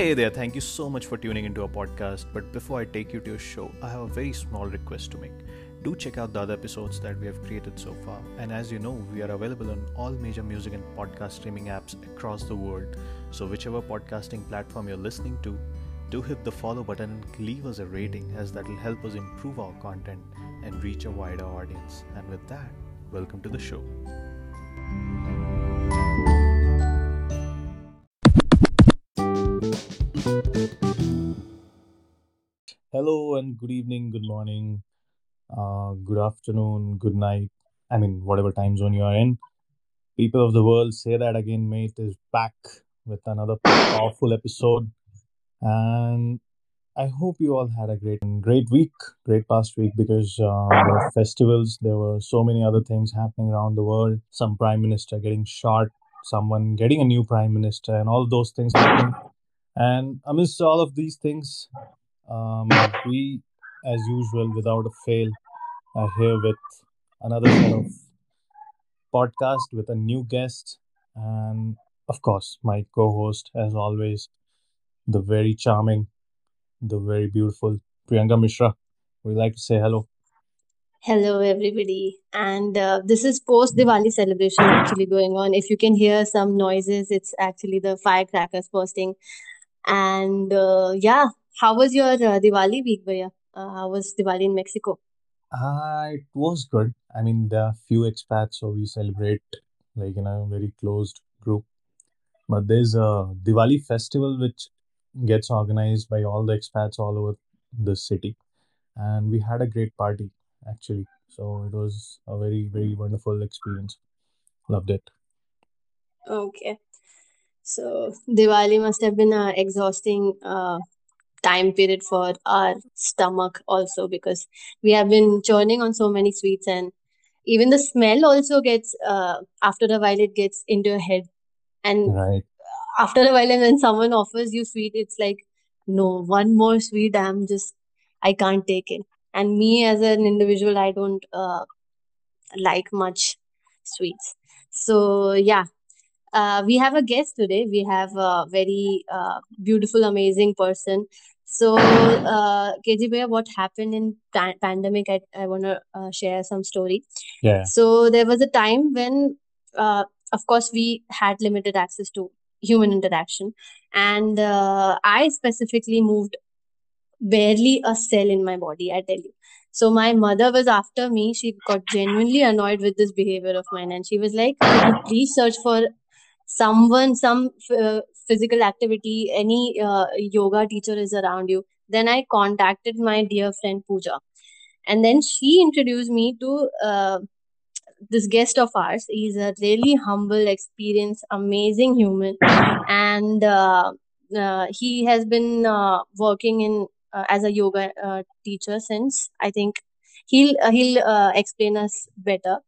Hey there, thank you so much for tuning into our podcast. But before I take you to your show, I have a very small request to make. Do check out the other episodes that we have created so far. And as you know, we are available on all major music and podcast streaming apps across the world. So, whichever podcasting platform you're listening to, do hit the follow button and leave us a rating, as that will help us improve our content and reach a wider audience. And with that, welcome to the show. Hello and good evening, good morning, uh, good afternoon, good night. I mean, whatever time zone you are in. People of the world, say that again, mate, is back with another powerful episode. And I hope you all had a great great week, great past week because uh, there were festivals, there were so many other things happening around the world. Some prime minister getting shot, someone getting a new prime minister, and all those things happening. And amidst all of these things, um, we, as usual, without a fail, are here with another set of podcast with a new guest, and of course, my co-host, as always, the very charming, the very beautiful Priyanka Mishra. Would like to say hello? Hello, everybody. And uh, this is post Diwali celebration actually going on. If you can hear some noises, it's actually the firecrackers bursting. And uh, yeah, how was your uh, Diwali week, Bhaiya? Uh, how was Diwali in Mexico? Uh, it was good. I mean, there are few expats, so we celebrate like in a very closed group. But there's a Diwali festival which gets organized by all the expats all over the city, and we had a great party actually. So it was a very, very wonderful experience. Loved it. Okay. So Diwali must have been a exhausting uh, time period for our stomach also because we have been churning on so many sweets and even the smell also gets uh, after a while it gets into your head and Right. after a while and when someone offers you sweet it's like no one more sweet i'm just i can't take it and me as an individual i don't uh, like much sweets so yeah uh, we have a guest today. We have a very uh, beautiful, amazing person. So, uh, KG Bhaiya, what happened in pa- pandemic? I, I want to uh, share some story. Yeah. So, there was a time when, uh, of course, we had limited access to human interaction, and uh, I specifically moved barely a cell in my body. I tell you. So my mother was after me. She got genuinely annoyed with this behavior of mine, and she was like, please search for someone some uh, physical activity any uh, yoga teacher is around you then i contacted my dear friend pooja. And then she introduced me to uh, this guest of ours. He's a really humble experienced amazing human. And uh, uh, he has been uh, working in uh, as a yoga teacher since i think. He'll he'll explain us better.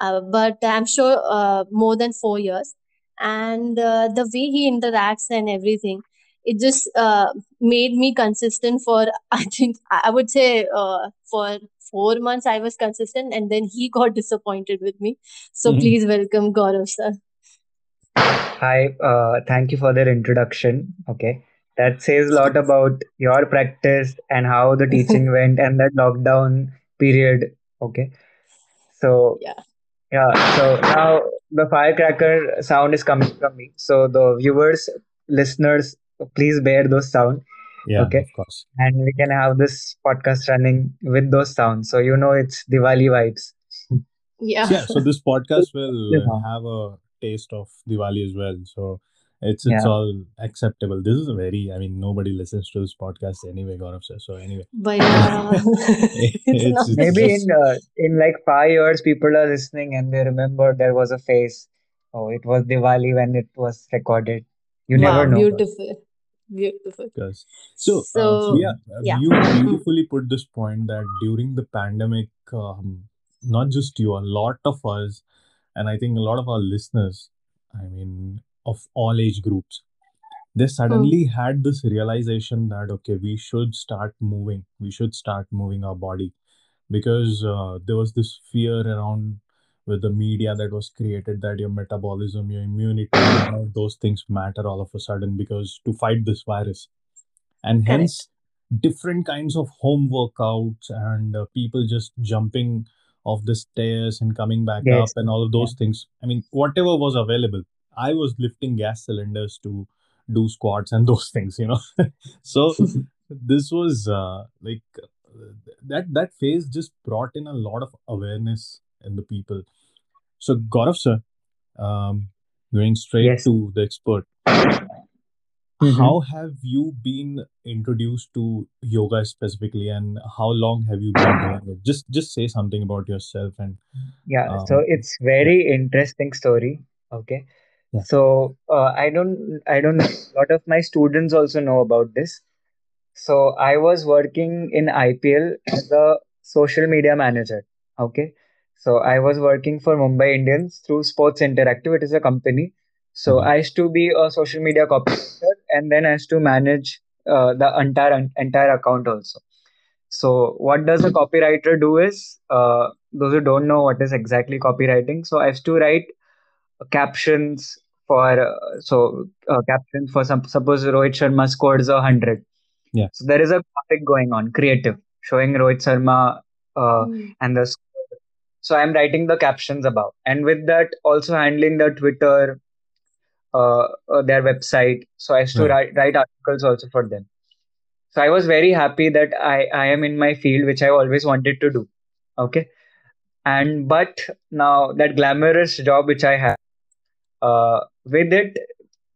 But I'm sure more than four years. And uh, the way he interacts and everything, it just uh, made me consistent for, I think, I would say uh, for four months I was consistent and then he got disappointed with me. So Mhm. please welcome Gaurav sir. Hi, uh, thank you for that introduction. Okay, that says a lot about your practice and how the teaching went and that lockdown period. Okay, so yeah. yeah, so now the firecracker sound is coming from me. So the viewers, listeners, please bear those sound. Yeah, Okay, of course. and we can have this podcast running with those sounds. So you know it's Diwali vibes. Yeah. Yeah, so this podcast will Yeah, have a taste of Diwali as well. So it's it's yeah. all acceptable. This is a very, I mean, nobody listens to this podcast anyway, Gaurav sir. So anyway, But yeah, it's it's it's Maybe in uh, in like five years, people are listening and they remember there was a phase. Oh, it was Diwali when it was recorded. You never Wow, of know. course, beautiful. Beautiful. because so uh, So, Priya, uh, yeah. you beautifully put this point that during the pandemic, um, not just you, a lot of us, and I think a lot of our listeners, I mean, of all age groups, they suddenly had this realization that okay, we should start moving, we should start moving our body because uh, there was this fear around with the media that was created that your metabolism, your immunity, those things matter all of a sudden because to fight this virus. And hence, different kinds of home workouts and uh, people just jumping off the stairs and coming back up and all of Yeah. those things. I mean, whatever was available. I was lifting gas cylinders to do squats and those things, you know. so this was uh, like uh, that that phase just brought in a lot of awareness in the people. So Gaurav sir, um, going straight Yes. to the expert, hmm how have you been introduced to yoga specifically, and how long have you been doing it? Just just say something about yourself and Yeah. So um, it's very interesting story. Okay. Yeah, So uh, I don't I don't know. A lot of my students also know about this. So I was working in IPL as a social media manager. Okay. So I was working for Mumbai Indians through Sports Interactive. It is a company. So okay, I used to be a social media copywriter and then I used to manage uh, the entire entire account also. So what does a copywriter do is uh, those who don't know what is exactly copywriting. So I used to write captions for uh, so uh, captions for some suppose Rohit Sharma scores a hundred yeah, so there is a graphic going on, creative, showing Rohit Sharma uh, Mm. and the. Score. So I'm writing the captions above, and with that also handling the Twitter, uh, uh, their website. So I used to right, write write articles also for them. So I was very happy that I I am in my field, which I always wanted to do. Okay, and but now that glamorous job which I have, uh, with it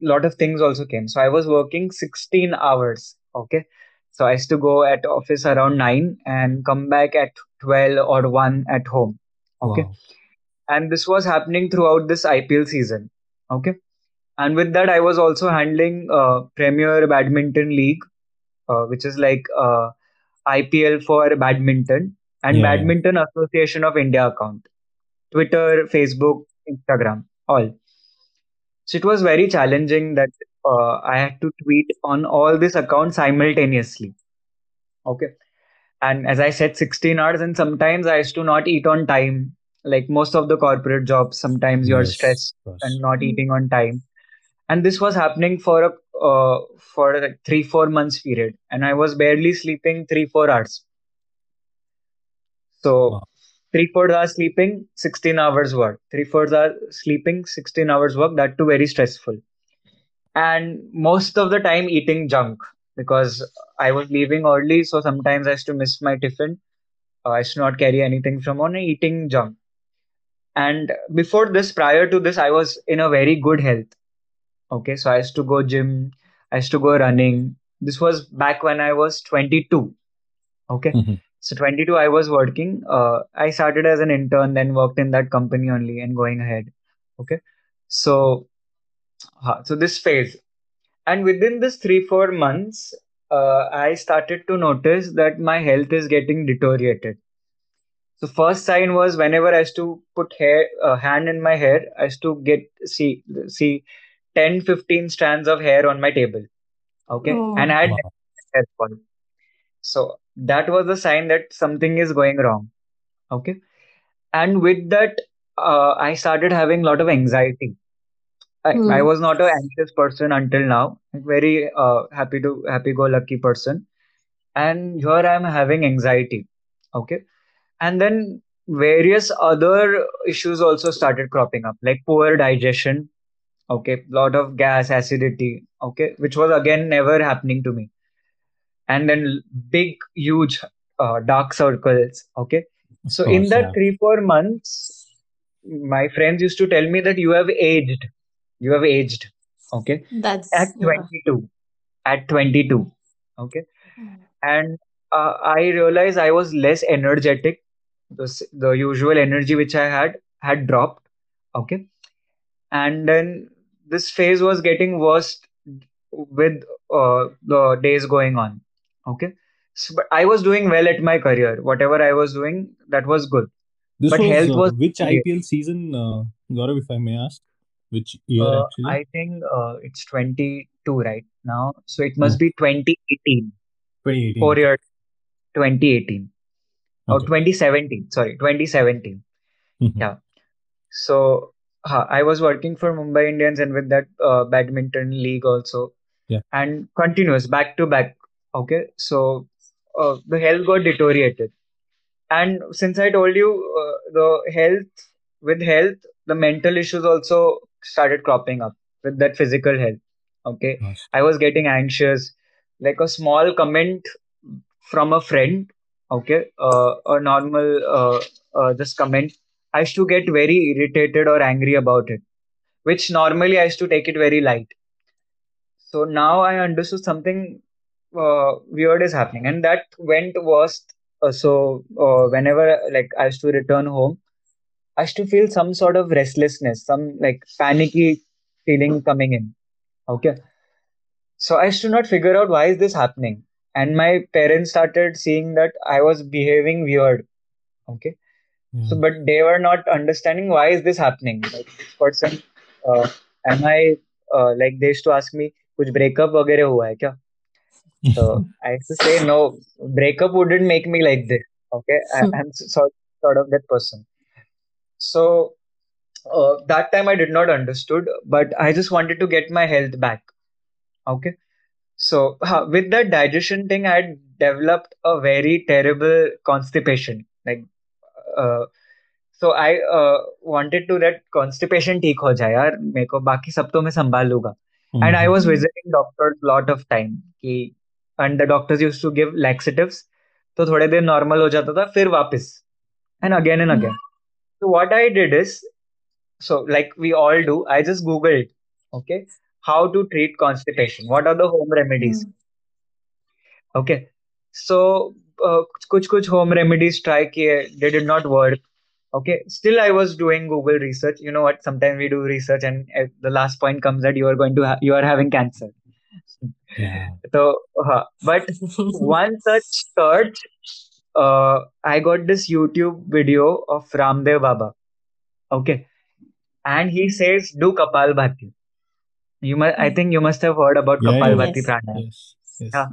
lot of things also came. So I was working 16 hours. Okay. So I used to go at office around 9 and come back at 12 or 1 at home. Okay. wow, And this was happening throughout this IPL season. Okay. And with that, I was also handling uh, Premier Badminton League, uh, which is like uh, IPL for badminton and yeah, yeah, Badminton Association of India account, Twitter, Facebook, Instagram, all. So it was very challenging that uh, I had to tweet on all these accounts simultaneously. Okay. And as I said, 16 hours, and sometimes I used to not eat on time. Like most of the corporate jobs, sometimes you're yes, stressed and not eating on time. And this was happening for a uh, for like three four months period, and I was barely sleeping three four hours. So wow, three four hours sleeping, 16 hours work. Three four hours sleeping, 16 hours work. That too very stressful. and most of the time eating junk because I was leaving early, so sometimes I used to miss my tiffin. Uh, I used to not carry anything from and eating junk. And before this, prior to this, I was in a very good health. Okay, so I used to go gym, I used to go running. This was back when I was 22. Okay, Mhm. So 22, I was working. Uh, I started as an intern, then worked in that company only, and going ahead. Okay, so uh, so this phase And within this three, four months, uh, I started to notice that my health is getting deteriorated. So first sign was whenever I used to put hair, uh, hand in my hair, I used to get see see 10, 15 strands of hair on my table. Okay, and Oh. I had wow, hair fall. So that was the sign that something is going wrong. Okay, and with that, uh, I started having a lot of anxiety. I, I Mm. was not an anxious person until now. Very uh, happy to happy go lucky person and here I'm having anxiety. Okay. And then various other issues also started cropping up, like poor digestion. Okay. Lot of gas, acidity. Okay. Which was again never happening to me. And then big, huge uh, dark circles. Okay. of So in that yeah, three, four months, my friends used to tell me that you have aged. You have aged. Okay. At That's yeah. 22. At 22. Okay Mm. and uh, I realized I was less energetic. The, the usual energy which I had had dropped. Okay, and then this phase was getting worse with uh, the days going on. Okay, so, but I was doing well at my career. Whatever I was doing, that was good. This But was health uh, was which. IPL season, uh, Gaurav, if I may ask? Which year Uh, actually? I think uh, it's 22 right now, so it must be 2018. 2018. Four Okay. years, 2018 or 2017. Sorry, 2017. Mhm. Yeah. So I was working for Mumbai Indians and with that uh, badminton league also, Yeah. and continuous back to back. Okay, so uh, the health got deteriorated, and since I told you uh, the health with health, the mental issues also started cropping up with that physical health. Okay, Nice. I was getting anxious, like a small comment from a friend. Okay, uh, a normal uh, uh, just comment. I used to get very irritated or angry about it, which normally I used to take it very light. So now I understood something uh, weird is happening, and that went worst. Uh, so uh, whenever like I used to return home, I used to feel some sort of restlessness, some like panicky feeling coming in. Okay, so I used to not figure out why is this happening, and my parents started seeing that I was behaving weird. Okay, Yeah. so but they were not understanding why is this happening. Like this person, uh, am I uh, like they used to ask me, कुछ breakup वगैरह हुआ है क्या? So I used to say no, breakup wouldn't make me like this. Okay, I, I'm sort sort of that person. So uh, that time I did not understood, but I just wanted to get my health back. Okay, so huh, with that digestion thing, I had developed a very terrible constipation. Like, uh, so I uh, wanted to that constipation ठीक हो जाए यार मेरे को बाकी सब तो मैं संभाल लूंगा and I Mhm. was visiting doctors lot of time कि and the doctors used to give laxatives तो थोड़े दिन normal हो जाता था फिर वापस and again and again so what I did is so like we all do I just googled okay how to treat constipation what are the home remedies okay so uh, कुछ कुछ home remedies try किए they did not work okay still I was doing Google research you know what sometimes we do research and uh, the last point comes that you are going to ha- you are having cancer तो but one such search I got this YouTube video of Ramdev Baba okay and he says do kapal bhati you I think you must have heard about kapal bhati pranayama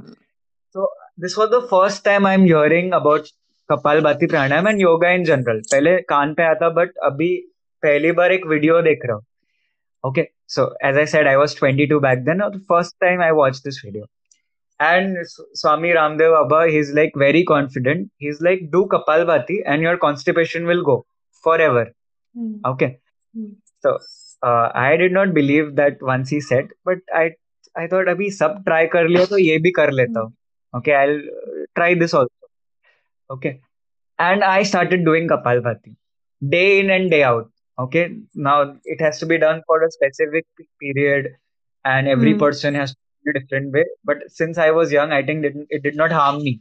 so this was the first time I am hearing about kapal bhati pranayama and yoga in general पहले कान पे आता but अभी पहली बार एक video देख रहा हूँ Okay, so as I said, I was 22 back then. The first time I watched this video, and Swami Ramdev Baba, he's like very confident. He's like, do Kapalbhati, and your constipation will go forever. Mm. Okay, mm. so uh, I did not believe that once he said, but I I thought अभी सब try कर लिया तो ये भी कर लेता हूँ. Okay, I'll uh, try this also. Okay, and I started doing Kapalbhati day in and day out. Okay, now it has to be done for a specific period, and every Hmm. person has to do a different way. But since I was young, I think it, it did not harm me.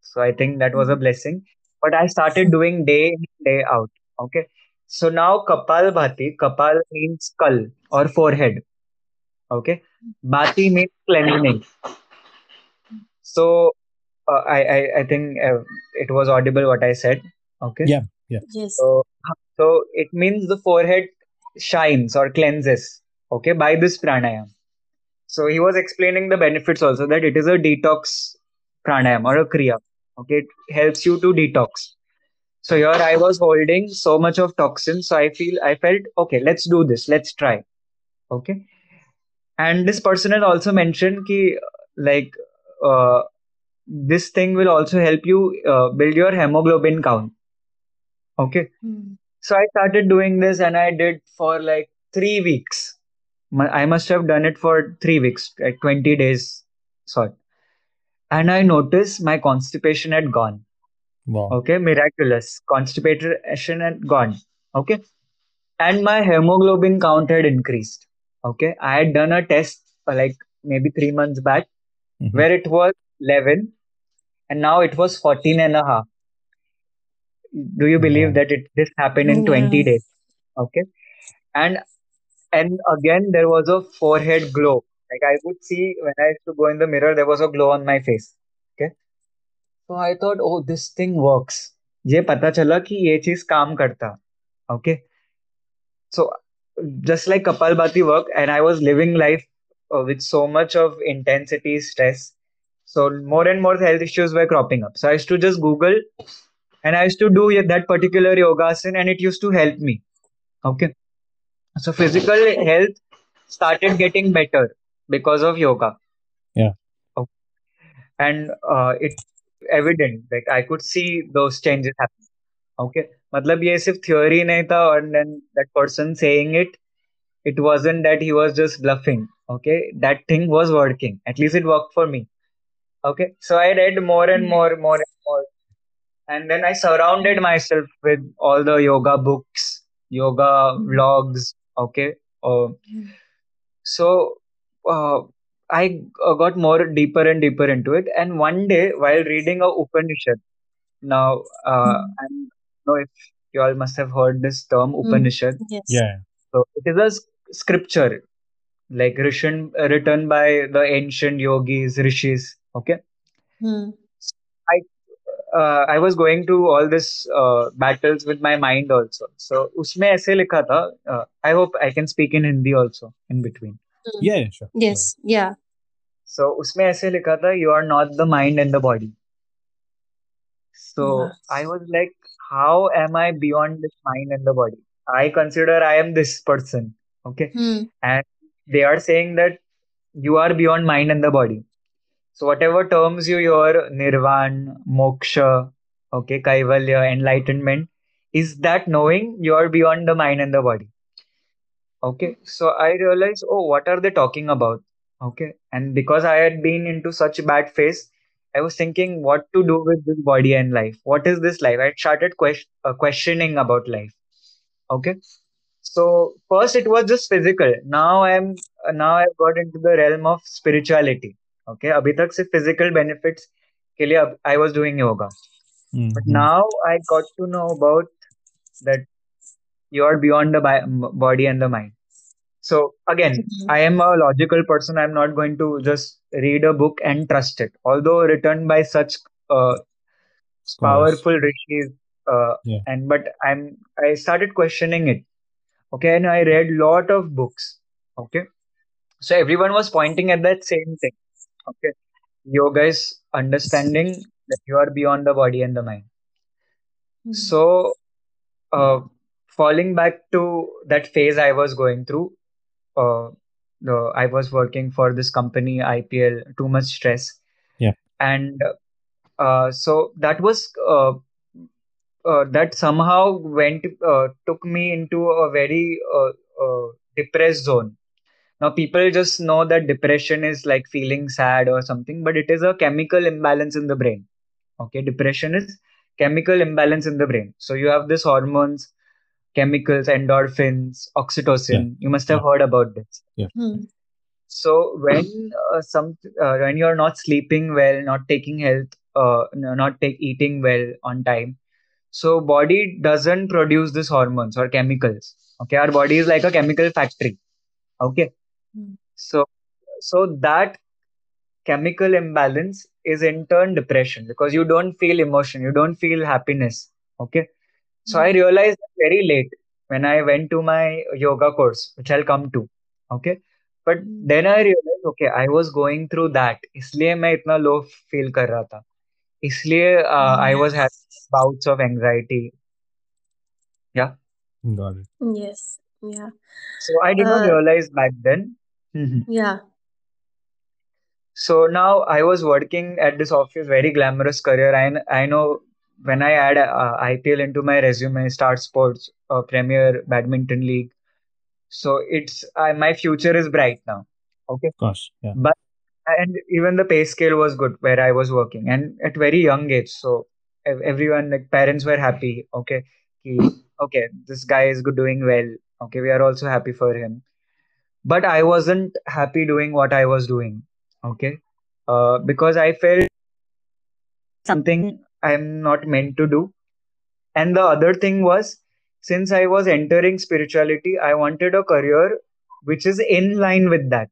So I think that was a blessing. But I started doing day in, day out. Okay. So now Kapal Bhati, Kapal means skull or forehead. Okay. Bhati means cleansing. So uh, I, I I think uh, it was audible what I said. Okay. Yeah. Yeah. Yes. So so it means the forehead shines or cleanses. Okay, by this pranayam. So he was explaining the benefits also that it is a detox pranayam or a kriya. Okay, it helps you to detox. So here I was holding so much of toxins, so I feel I felt okay. Let's do this. Let's try. Okay, and this person had also mentioned ki like uh, this thing will also help you uh, build your hemoglobin count. Okay, Hmm. So I started doing this, and I did for like three weeks. I must have done it for three weeks, like twenty days, sort. And I noticed my constipation had gone. Wow. Okay, miraculous. Constipation had gone. Okay. And my hemoglobin count had increased. Okay. I had done a test uh, like maybe three months back Mhm. where it was 11 and now it was 14 and a half Do you believe Wow. that it this happened in 20 Yeah. days? Okay. And and again there was a forehead glow. Like I would see when I used to go in the mirror, there was a glow on my face. Okay. So I thought, oh, this thing works. ये पता चला कि ये चीज काम करता. Okay. So just like Kapalbhati work, and I was living life uh, with so much of intensity, stress. So more and more health issues were cropping up. So I used to just Google and I used to do that particular yoga asana and it used to help me. Okay. So physical health started getting better because of yoga. Yeah. Okay. And uh, it evident. Like I could see those changes happen. Okay. मतलब ये सिर्फ theory नहीं था and then that person saying it, it wasn't that he was just bluffing. Okay. That thing was working. At least it worked for me. Okay. So I read more and more, more and more. and then I surrounded myself with all the yoga books, yoga vlogs. Okay. Uh, so uh, I uh, got more deeper and deeper into it. And one day, while reading a Upanishad, now uh, I don't know if you all must have heard this term Upanishad. Yes. Yeah. So it is a s- scripture like written written by the ancient yogis, rishis. Okay. Hmm I uh, I was going through all this uh, battles with my mind also. So उसमें ऐसे लिखा था. Uh, I hope I can speak in Hindi also in between. Yeah, yeah, sure. Yes. Yeah. So उसमें ऐसे लिखा था you are not the mind and the body. So Yeah. I was like, how am I beyond this mind and the body? I consider I am this person. Okay. Hmm. And they are saying that you are beyond mind and the body. So whatever terms you hear, nirvan, moksha, okay, kaivalya, enlightenment, is that knowing you are beyond the mind and the body. Okay, so I realized, oh, what are they talking about? Okay, and because I had been into such a bad phase, I was thinking what to do with this body and life. What is this life? I started question, uh, questioning about life. Okay, so first it was just physical. Now I'm now I've got into the realm of spirituality Okay, अभी तक सिर्फ physical benefits के लिए अब- I was doing yoga, but Mhm. now I got to know about that you are beyond the bi- m- body and the mind. So again, Mhm. I am a logical person. I'm not going to just read a book and trust it, although written by such uh, Scholars. powerful rishis. Uh, Yeah. and but I'm I started questioning it. Okay, and I read lot of books. Okay, so everyone was pointing at that same thing. Okay, yoga is understanding that you are beyond the body and the mind. Hmm. So, uh, falling back to that phase I was going through, uh, the, I was working for this company, IPL, too much stress. Yeah. And uh, so that was uh, uh, that somehow went uh, took me into a very uh, uh, depressed zone. Now people just know that depression is like feeling sad or something, but it is a chemical imbalance in the brain. Okay, depression is chemical imbalance in the brain. So you have this hormones, chemicals, endorphins, oxytocin. You must have Yeah. heard about this. Hmm. So when uh, some uh, when you're not sleeping well, not taking health, uh, not take eating well on time, so body doesn't produce these hormones or chemicals. Okay, our body is like a chemical factory. Okay, Hmm. so so that chemical imbalance is in turn depression because you don't feel emotion, you don't feel happiness. Okay, so I realized very late when I went to my yoga course, which I'll come to. Okay. But Hmm. then I realized, okay, I was going through that. इसलिए मैं इतना low feel कर रहा था. इसलिए uh, I was having bouts of anxiety. Yeah. Got it. Yes. Yeah. So I did not Uh, realize back then. Mhm. Yeah. So now I was working at this office, very glamorous career. I, I know when I add uh, IPL into my resume, Star Sports, uh, Premier Badminton League. So it's uh, my future is bright now. Okay. Of course. Yeah. But and even the pay scale was good where I was working and at very young age. So everyone like parents were happy. Okay. Ki, okay, this guy is good doing well. Okay, we are also happy for him. But I wasn't happy doing what I was doing. Okay. Uh, because I felt something I'm not meant to do. And the other thing was, since I was entering spirituality, I wanted a career which is in line with that.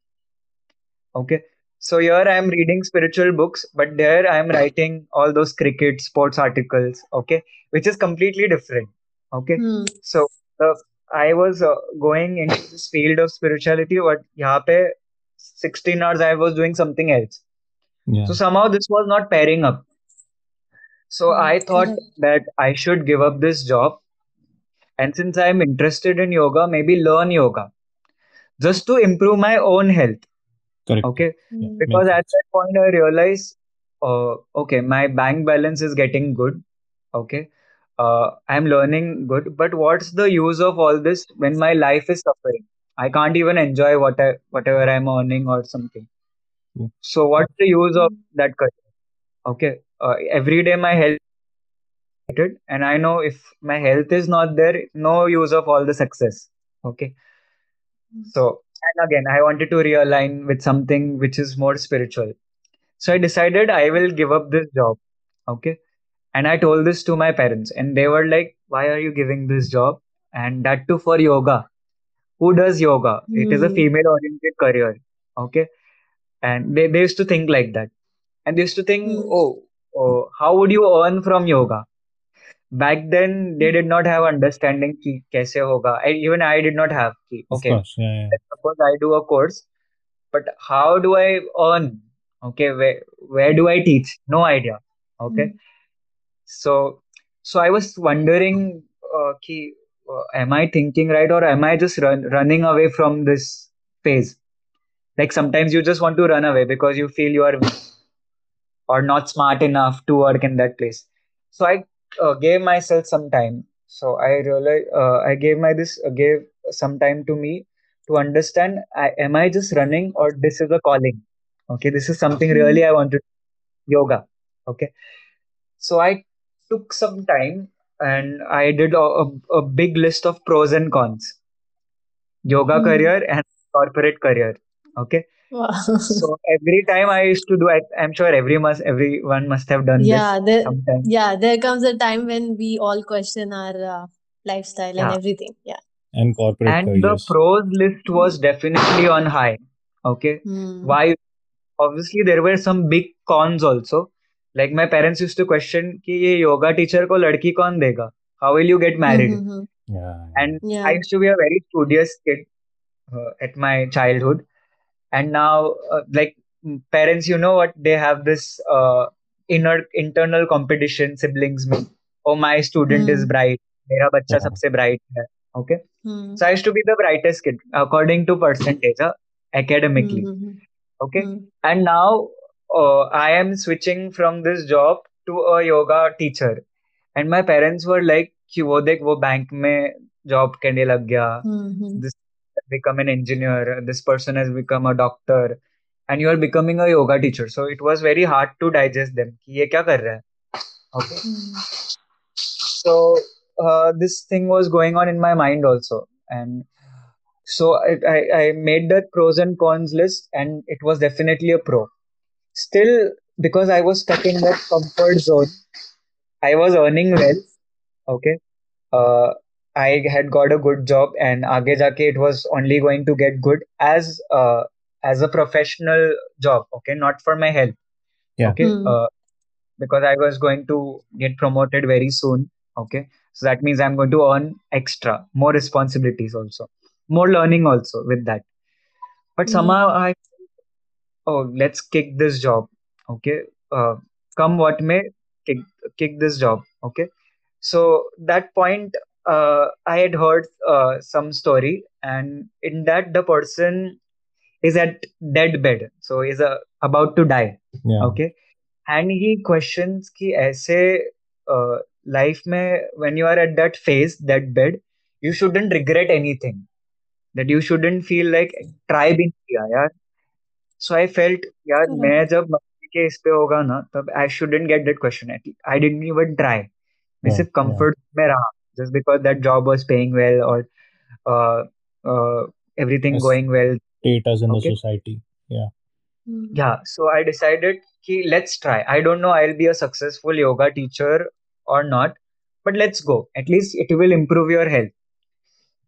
Okay. So here I am reading spiritual books, but there I am writing all those cricket sports articles. Okay. Which is completely different. Okay. Hmm. So uh, I was uh, going into this field of spirituality, but yahan 16 hours I was doing something else. So somehow this was not pairing up. So hmm. I thought hmm. that I should give up this job. And since I'm interested in yoga, maybe learn yoga just to improve my own health. Okay. Hmm. Because at that point, I realized, uh, okay, my bank balance is getting good. Okay uh, I'm learning good, but what's the use of all this when my life is suffering? I can't even enjoy what I, whatever I'm earning or something. True. So what's the use of that career? Okay, uh, every day my health and I know if my health is not there, no use of all the success. Okay, Mm. so and again, I wanted to realign with something which is more spiritual. So I decided I will give up this job. Okay, and I told this to my parents, and they were like, "Why are you giving this job?" And that too for yoga. Who does yoga? It is a Mm. female-oriented career. Okay, and they, they used to think like that and they used to think Mm. oh, oh how would you earn from yoga back then they Mm. did not have understanding ki kaise hoga I, even i did not have ki, Of okay course. Yeah. Yeah. suppose i do a course but how do i earn okay where where do i teach no idea okay Mm. So so i was wondering uh, ki, uh, am i thinking right or am i just run, running away from this phase like sometimes you just want to run away because you feel you are or not smart enough to work in that place. So I uh, gave myself some time. So I realized uh, I gave my this uh, gave some time to me to understand. I, am I just running or this is a calling? Okay, this is something really Mm. I want to yoga. Okay, so I took some time and I did a, a, a big list of pros and cons. Yoga Mm. career and corporate career. Okay, Wow. so every time I used to do, I, I'm sure every must everyone must have done this Yeah, there sometime. yeah, there comes a time when we all question our uh, lifestyle and everything. Yeah. And corporate and the pros list was definitely on high. Okay, Mm. why? Obviously, there were some big cons also. Like my parents used to question कि ये yoga teacher को लड़की कौन देगा? How will you get married? Mm-hmm. Yeah. And I Yeah. used to be a very studious kid uh, at my childhood, and now uh, like mm, parents, you know what? They have this uh, inner internal competition siblings में. Oh, my student is Mm. bright. मेरा बच्चा Yeah. सबसे bright है. Okay. Mm. So I used to be the brightest kid according to percentage uh, academically. Mm-hmm. Okay. Mm. And now uh, I am switching from this job to a yoga teacher. And my parents were like, कि वो देख वो bank में job करने लग गया. Mm-hmm. This has become an engineer. This person has become a doctor. And you are becoming a yoga teacher. So it was very hard to digest them. कि ये क्या कर रहा है? Okay. Mm. So uh, this thing was going on in my mind also. And so I, I, I made that pros and cons list and it was definitely a pro. Still, because I was stuck in that comfort zone, I was earning well. Okay. Uh, I had got a good job and aage jaake it was only going to get good as uh, as a professional job. Okay. Not for my health. Yeah. Okay. Mm. Uh, because I was going to get promoted very soon. Okay. So that means I'm going to earn extra, more responsibilities also, more learning also with that. But somehow Mm. I, oh let's kick this job. Okay. Uh, come what may kick, kick this job. Okay. So that point uh, i had heard uh, some story and in that the person is at dead bed, so is a about to die. Yeah. okay. And he questions ki aise uh, life may when you are at that phase that bed you shouldn't regret anything. That you shouldn't feel like try been यार. So I felt यार Correct. मैं जब मरने के इस पे होगा ना तब I shouldn't get that question. I didn't even try. मैं Yeah. सिर्फ Yeah. comfort में रहा just because that job was paying well or uh, uh, everything Yes. going well. Status in the Okay. society. Yeah. Mm. Yeah, so I decided ki let's try. I don't know I'll be a successful yoga teacher or not, but let's go. At least it will improve your health.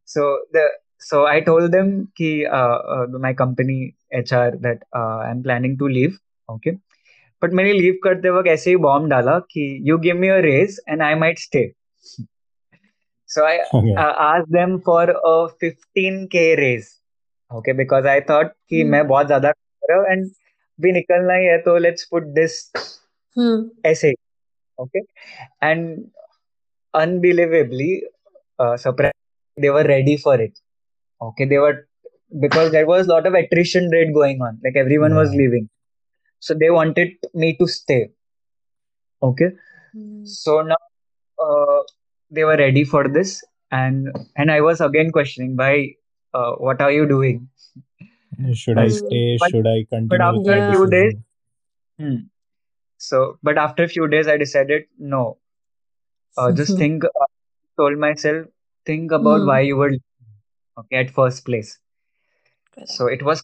So the so I told them ki, uh, uh, my company HR that uh, I'm planning to leave. Okay. But मैंने leave करते वक्त ऐसे ही bomb डाला कि you give me a raise and I might stay so I आज them for a 15 K raise okay because I thought कि hmm. मैं बहुत ज़्यादा एंड भी निकलना ही है तो लेट्स पुट दिस ऐसे okay and unbelievably surprise they were ready for it Okay, they were because there was a lot of attrition rate going on. Like everyone was leaving, so they wanted me to stay. Okay, Hmm. so now uh, they were ready for this, and and I was again questioning by Uh, what are you doing? Should I stay? But Should I continue with after a few days, hmm, so but after a few days, I decided no. Uh, just think. Uh, told myself, think about Hmm. why you were okay at first place. Correct. So it was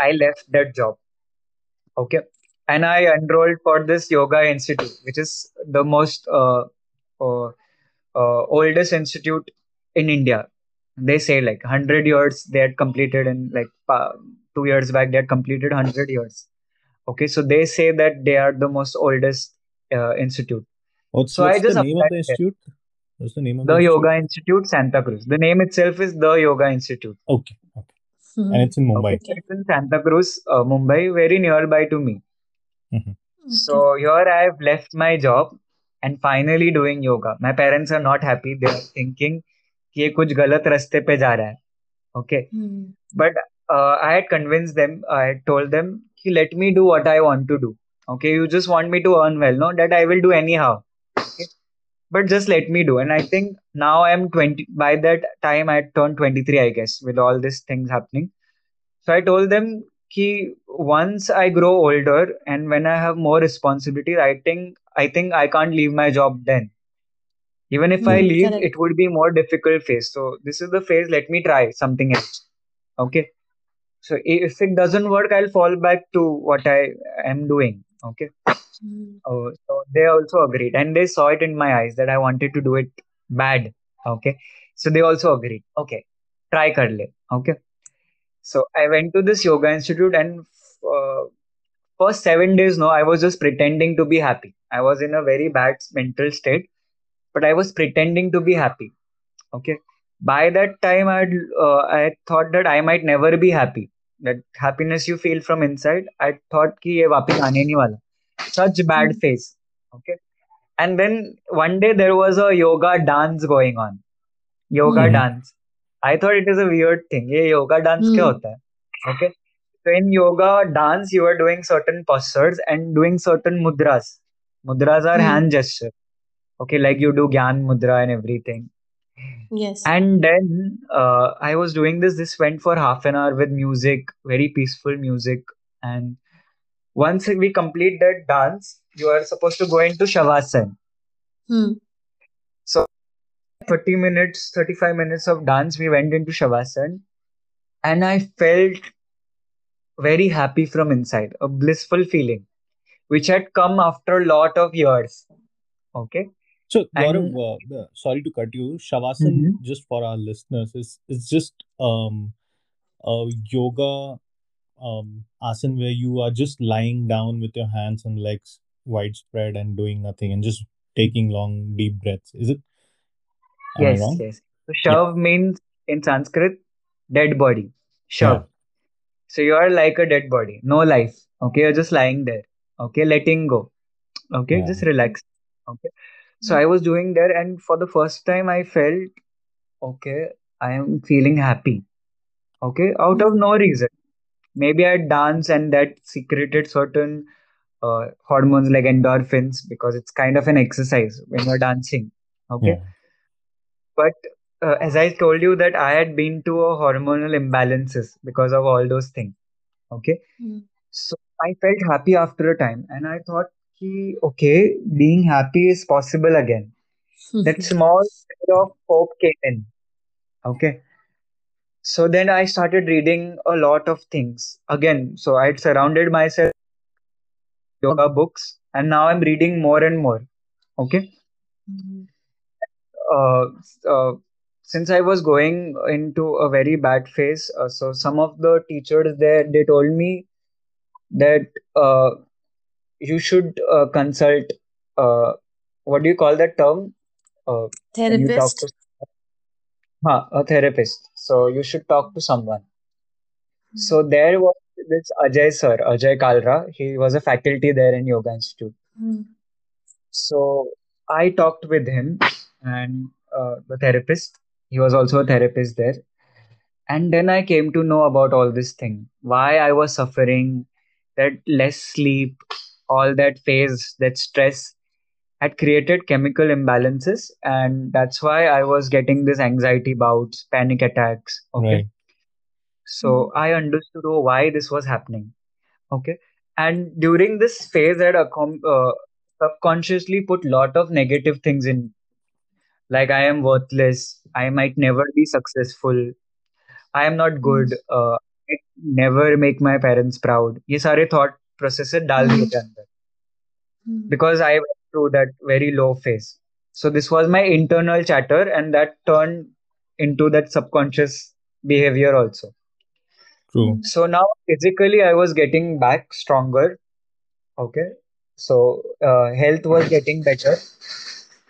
I left that job. Okay. And I enrolled for this yoga institute, which is the most uh, uh, uh, oldest institute in India. They say like 100 years they had completed in like pa- two years back they had completed 100 years. Okay, so they say that they are the most oldest uh, institute. What's So I what's the just name of applied the there. institute? What's the name of the The institute? Yoga Institute Santa Cruz. The name itself is the Yoga Institute. Okay, okay. Hmm. And it's in Mumbai. Okay, so it's in Santa Cruz, uh, Mumbai, very nearby to me. Mhm. Okay. So here I have left my job and finally doing yoga. My parents are not happy. They are thinking कि ये कुछ गलत रास्ते पे जा रहा है. Okay, Hmm. but uh, I had convinced them. I had told them कि let me do what I want to do. Okay, you just want me to earn well, no? That I will do anyhow. Okay, But just let me do. And I think now I am 20. By that time, I had turned 23, I guess, with all these things happening. So I told them कि once I grow older and when I have more responsibilities, I think I think I can't leave my job then. Even if I Hmm. leave, Correct. it would be more difficult phase. So this is the phase. Let me try something else. Okay. So if it doesn't work, I'll fall back to what I am doing. Okay. Hmm. Oh, so they also agreed, and they saw it in my eyes that I wanted to do it bad. Okay. So they also agreed. Okay, try kar le. Okay. So I went to this yoga institute, and uh, first seven days, no, I was just pretending to be happy. I was in a very bad mental state, but I was pretending to be happy. Okay. By that time, I uh, I thought that I might never be happy That happiness you feel from inside, I thought कि ये वापस आने नहीं वाला. Such bad Hmm. phase. Okay. And then one day there was a yoga dance going on. Yoga Hmm. dance. I thought it is a weird thing. ये yoga dance क्या Hmm. होता है? Okay. So in yoga dance, you are doing certain postures and doing certain mudras. Mudras are Hmm. hand gesture. Okay, like you do Gyan mudra and everything. Yes. And then uh, I was doing this. This went for half an hour with music, very peaceful music. And once we complete that dance, you are supposed to go into Shavasana. Hmm. So 30 minutes, 35 minutes of dance, we went into Shavasana. And I felt very happy from inside, a blissful feeling, which had come after a lot of years. Okay. So Gaurav, And uh, sorry to cut you. Shavasana, Mhm. just for our listeners, is is just um a yoga um asana where you are just lying down with your hands and legs widespread and doing nothing and just taking long deep breaths. Is it? Am yes, yes. So Yeah. Shav means in Sanskrit, dead body. Shav. Yeah. So you are like a dead body, no life. Okay, you're just lying there. Okay, letting go. Okay, Yeah. just relax. Okay. So I was doing there, and for the first time, I felt okay, I am feeling happy. Okay, out of no reason. Maybe I danced and that secreted certain uh, hormones like endorphins because it's kind of an exercise when you're dancing. Okay. Yeah. But uh, as I told you that I had been to a hormonal imbalances because of all those things. Okay. Hmm. So I felt happy after a time and I thought, ki, okay, being happy is possible again. That small bit of hope came in. Okay. So then I started reading a lot of things again. So I had surrounded myself with yoga books and now I'm reading more and more. Okay. Hmm. Uh, uh, since I was going into a very bad phase, uh, so some of the teachers there they told me that uh, you should uh, consult uh, what do you call that term? Uh, when you talk Therapist. to huh, a therapist. So you should talk to someone. So there was this ajay sir ajay kalra. He was a faculty there in yoga institute. Hmm. so i talked with him and uh, the therapist. He was also a therapist there. And then i came to know about all this thing. Why i was suffering that less sleep all that phase that stress had created chemical imbalances and that's why i was getting this anxiety bouts panic attacks okay Right. so i understood oh, why this was happening okay and during this phase i had accom- uh, subconsciously put lot of negative things in like i am worthless i might never be successful I am not good. Uh, I never make my parents proud. ये सारे thought processes डाल दिए थे अंदर because I went through that very low phase. So this was my internal chatter, and that turned into that subconscious behavior also. True. So now physically, I was getting back stronger. Okay, so uh, health was getting better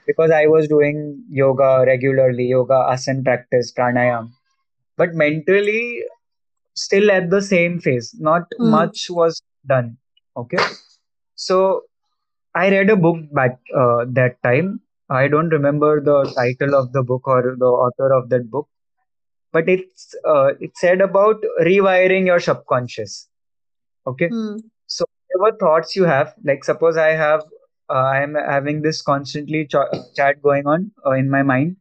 because I was doing yoga regularly, yoga, asana practice, pranayam. But mentally, still at the same phase. Not Hmm. much was done. Okay. So I read a book back uh, that time. I don't remember the title of the book or the author of that book, but it's uh, it said about rewiring your subconscious. Okay. Hmm. So whatever thoughts you have, like suppose I have, uh, I am having this constantly ch- chat going on uh, in my mind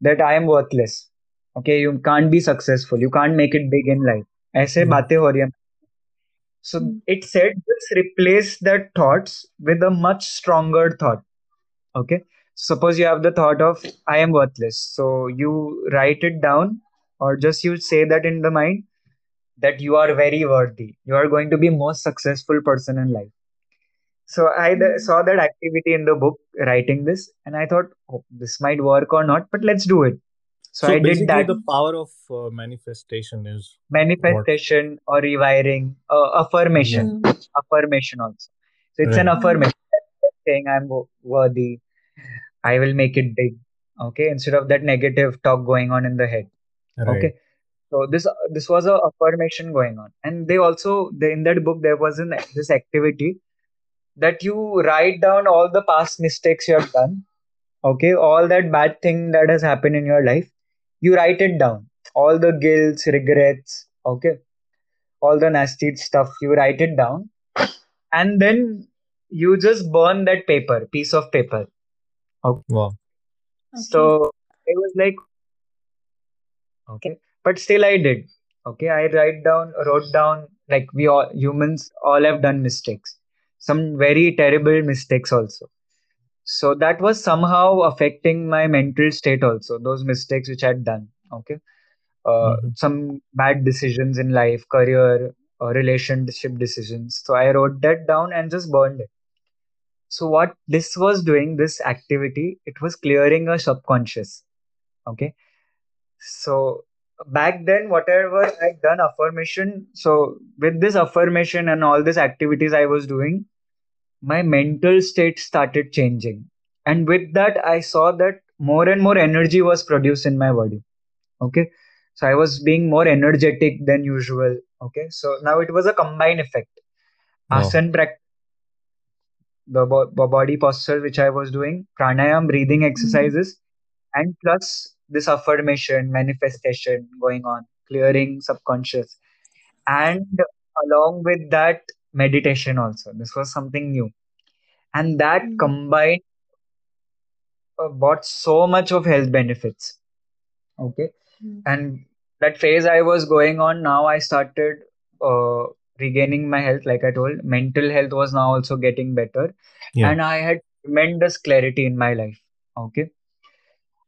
that I am worthless. Okay, you can't be successful. You can't make it big in life. ऐसे Hmm. बातें हो रही हैं so Hmm. it said just replace that thoughts with a much stronger thought. Okay. Suppose you have the thought of I am worthless. So you write it down or just you say that in the mind that you are very worthy. You are going to be most successful person in life. So I Hmm. saw that activity in the book writing this and I thought oh, this might work or not, but let's do it. So, So I did basically, that the power of uh, manifestation is what. manifestation or rewiring, uh, affirmation, Hmm. affirmation also. So it's an affirmation saying I'm worthy, I will make it big. Okay, instead of that negative talk going on in the head. Right. Okay, so this this was a affirmation going on, and they also they, in that book there was an this activity that you write down all the past mistakes you have done. Okay, all that bad thing that has happened in your life, you write it down. All the guilts, regrets. Okay, all the nasty stuff you write it down and then you just burn that paper piece of paper okay Wow. Okay. so it was like okay but still i did okay i write down wrote down like we all humans all have done mistakes some very terrible mistakes also so that was somehow affecting my mental state also those mistakes which i had done okay? Uh, Mhm. some bad decisions in life career or relationship decisions. So i wrote that down and just burned it. So what this was doing this activity it was clearing a subconscious okay? So back then whatever i'd done affirmation so with this affirmation and all these activities i was doing my mental state started changing. And with that i saw that more and more energy was produced in my body. Okay? So i was being more energetic than usual. Okay? So now it was a combined effect. Wow. asan practice the bo- bo- body posture which I was doing, pranayam, breathing mm-hmm. exercises, and plus this affirmation, manifestation going on, clearing subconscious, and along with that, meditation also. This was something new, and that Hmm. combined uh, brought so much of health benefits. Okay, Hmm. and that phase I was going on, now I started uh, regaining my health. Like I told, mental health was now also getting better Yeah. and I had tremendous clarity in my life. Okay,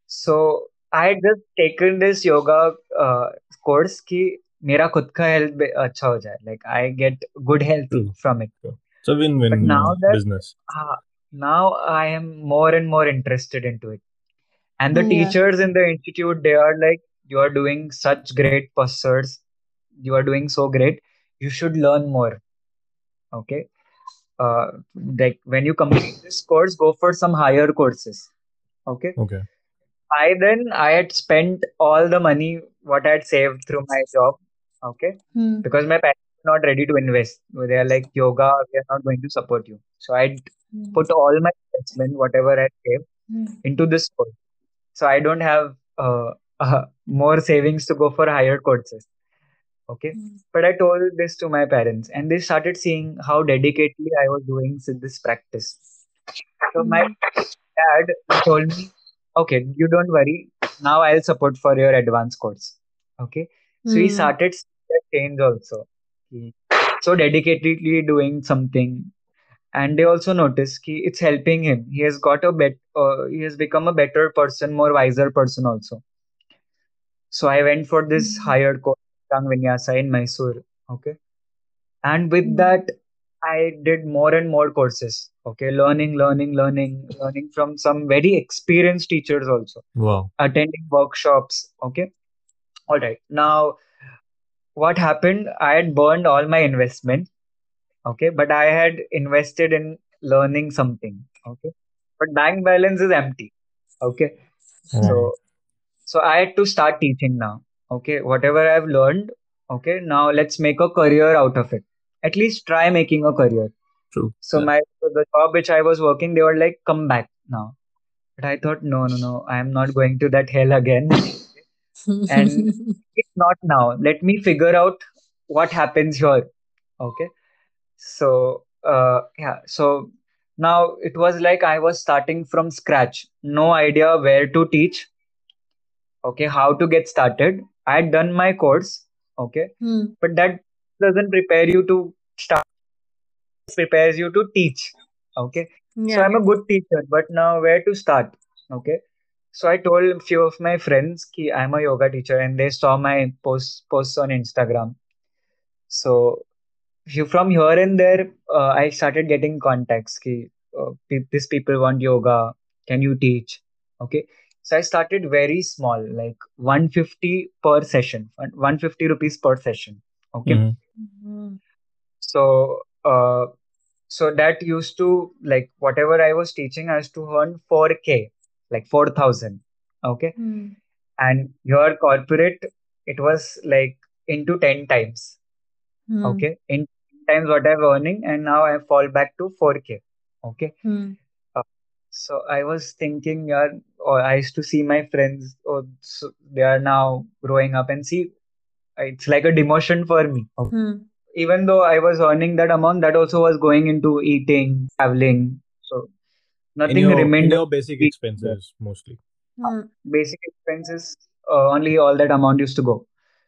so I had just taken this yoga uh, course कि मेरा खुद का health अच्छा हो जाए. Like I get good health True. from it. True. It's a But win-win now uh, that business. uh, now I am more and more interested into it. And the Hmm, yeah. teachers in the institute they are like, you are doing such great postures. You are doing so great. You should learn more. Okay. Uh, like when you complete this course, go for some higher courses. Okay. Okay. I then I had spent all the money what I had saved through my job. Okay. Hmm. Because my parents are not ready to invest. They are like yoga, we are not going to support you. So I Hmm. put all my investment, whatever I saved, Hmm. into this course. So I don't have uh, uh, more savings to go for higher courses. Okay. Mm. But I told this to my parents, and they started seeing how dedicatedly I was doing this practice. So my Mm. dad told me, okay, you don't worry. Now I'll support for your advanced course. Okay. So he Mm. started seeing change also. So dedicatedly doing something. And they also noticed ki it's helping him. He has got a bet uh, he has become a better person, more wiser person also. So I went for this Mm. higher course, Rang Vinyasa in Mysore. Okay. And with Mm. that, I did more and more courses. Okay. Learning, learning, learning, learning from some very experienced teachers also, Wow. attending workshops. Okay. All right. Now, what happened? I had burned all my investment. Okay. But I had invested in learning something. Okay. But bank balance is empty. Okay. Right. So, so I had to start teaching now. Okay. Whatever I've learned. Okay. Now let's make a career out of it. At least try making a career. True. So Yeah. my so the job which I was working, they were like, come back now. But I thought, no, no, no, I am not going to that hell again. and it's not now. Let me figure out what happens here. Okay. So uh yeah, so now it was like I was starting from scratch. No idea where to teach, okay, how to get started. I had done my course, okay, Mm. but that doesn't prepare you to start, prepares you to teach. Okay. So Yeah. I'm a good teacher, but now where to start? Okay. So I told a few of my friends ki I'm a yoga teacher and they saw my posts posts on Instagram. So few from here and there, uh, I started getting contacts ki uh, these people want yoga. Can you teach? Okay. So I started very small, like 150 per session, 150 rupees per session. Okay. Mhm. Mm. So uh, so that used to like whatever I was teaching, I used to earn 4K, like 4,000. Okay. Mm. And your corporate, it was like into 10 times. Mm. Okay. In 10 times what I'm earning, and now I fall back to 4K. Okay. Mm. Uh, so I was thinking, yeah, or I used to see my friends, or so they are now growing up and see it's like a demotion for me. Okay. Mm. even though I was earning that amount, that also was going into eating, traveling. So In nothing your in remained your basic there. expenses mostly. Mm. Basic expenses, uh, only all that amount used to go.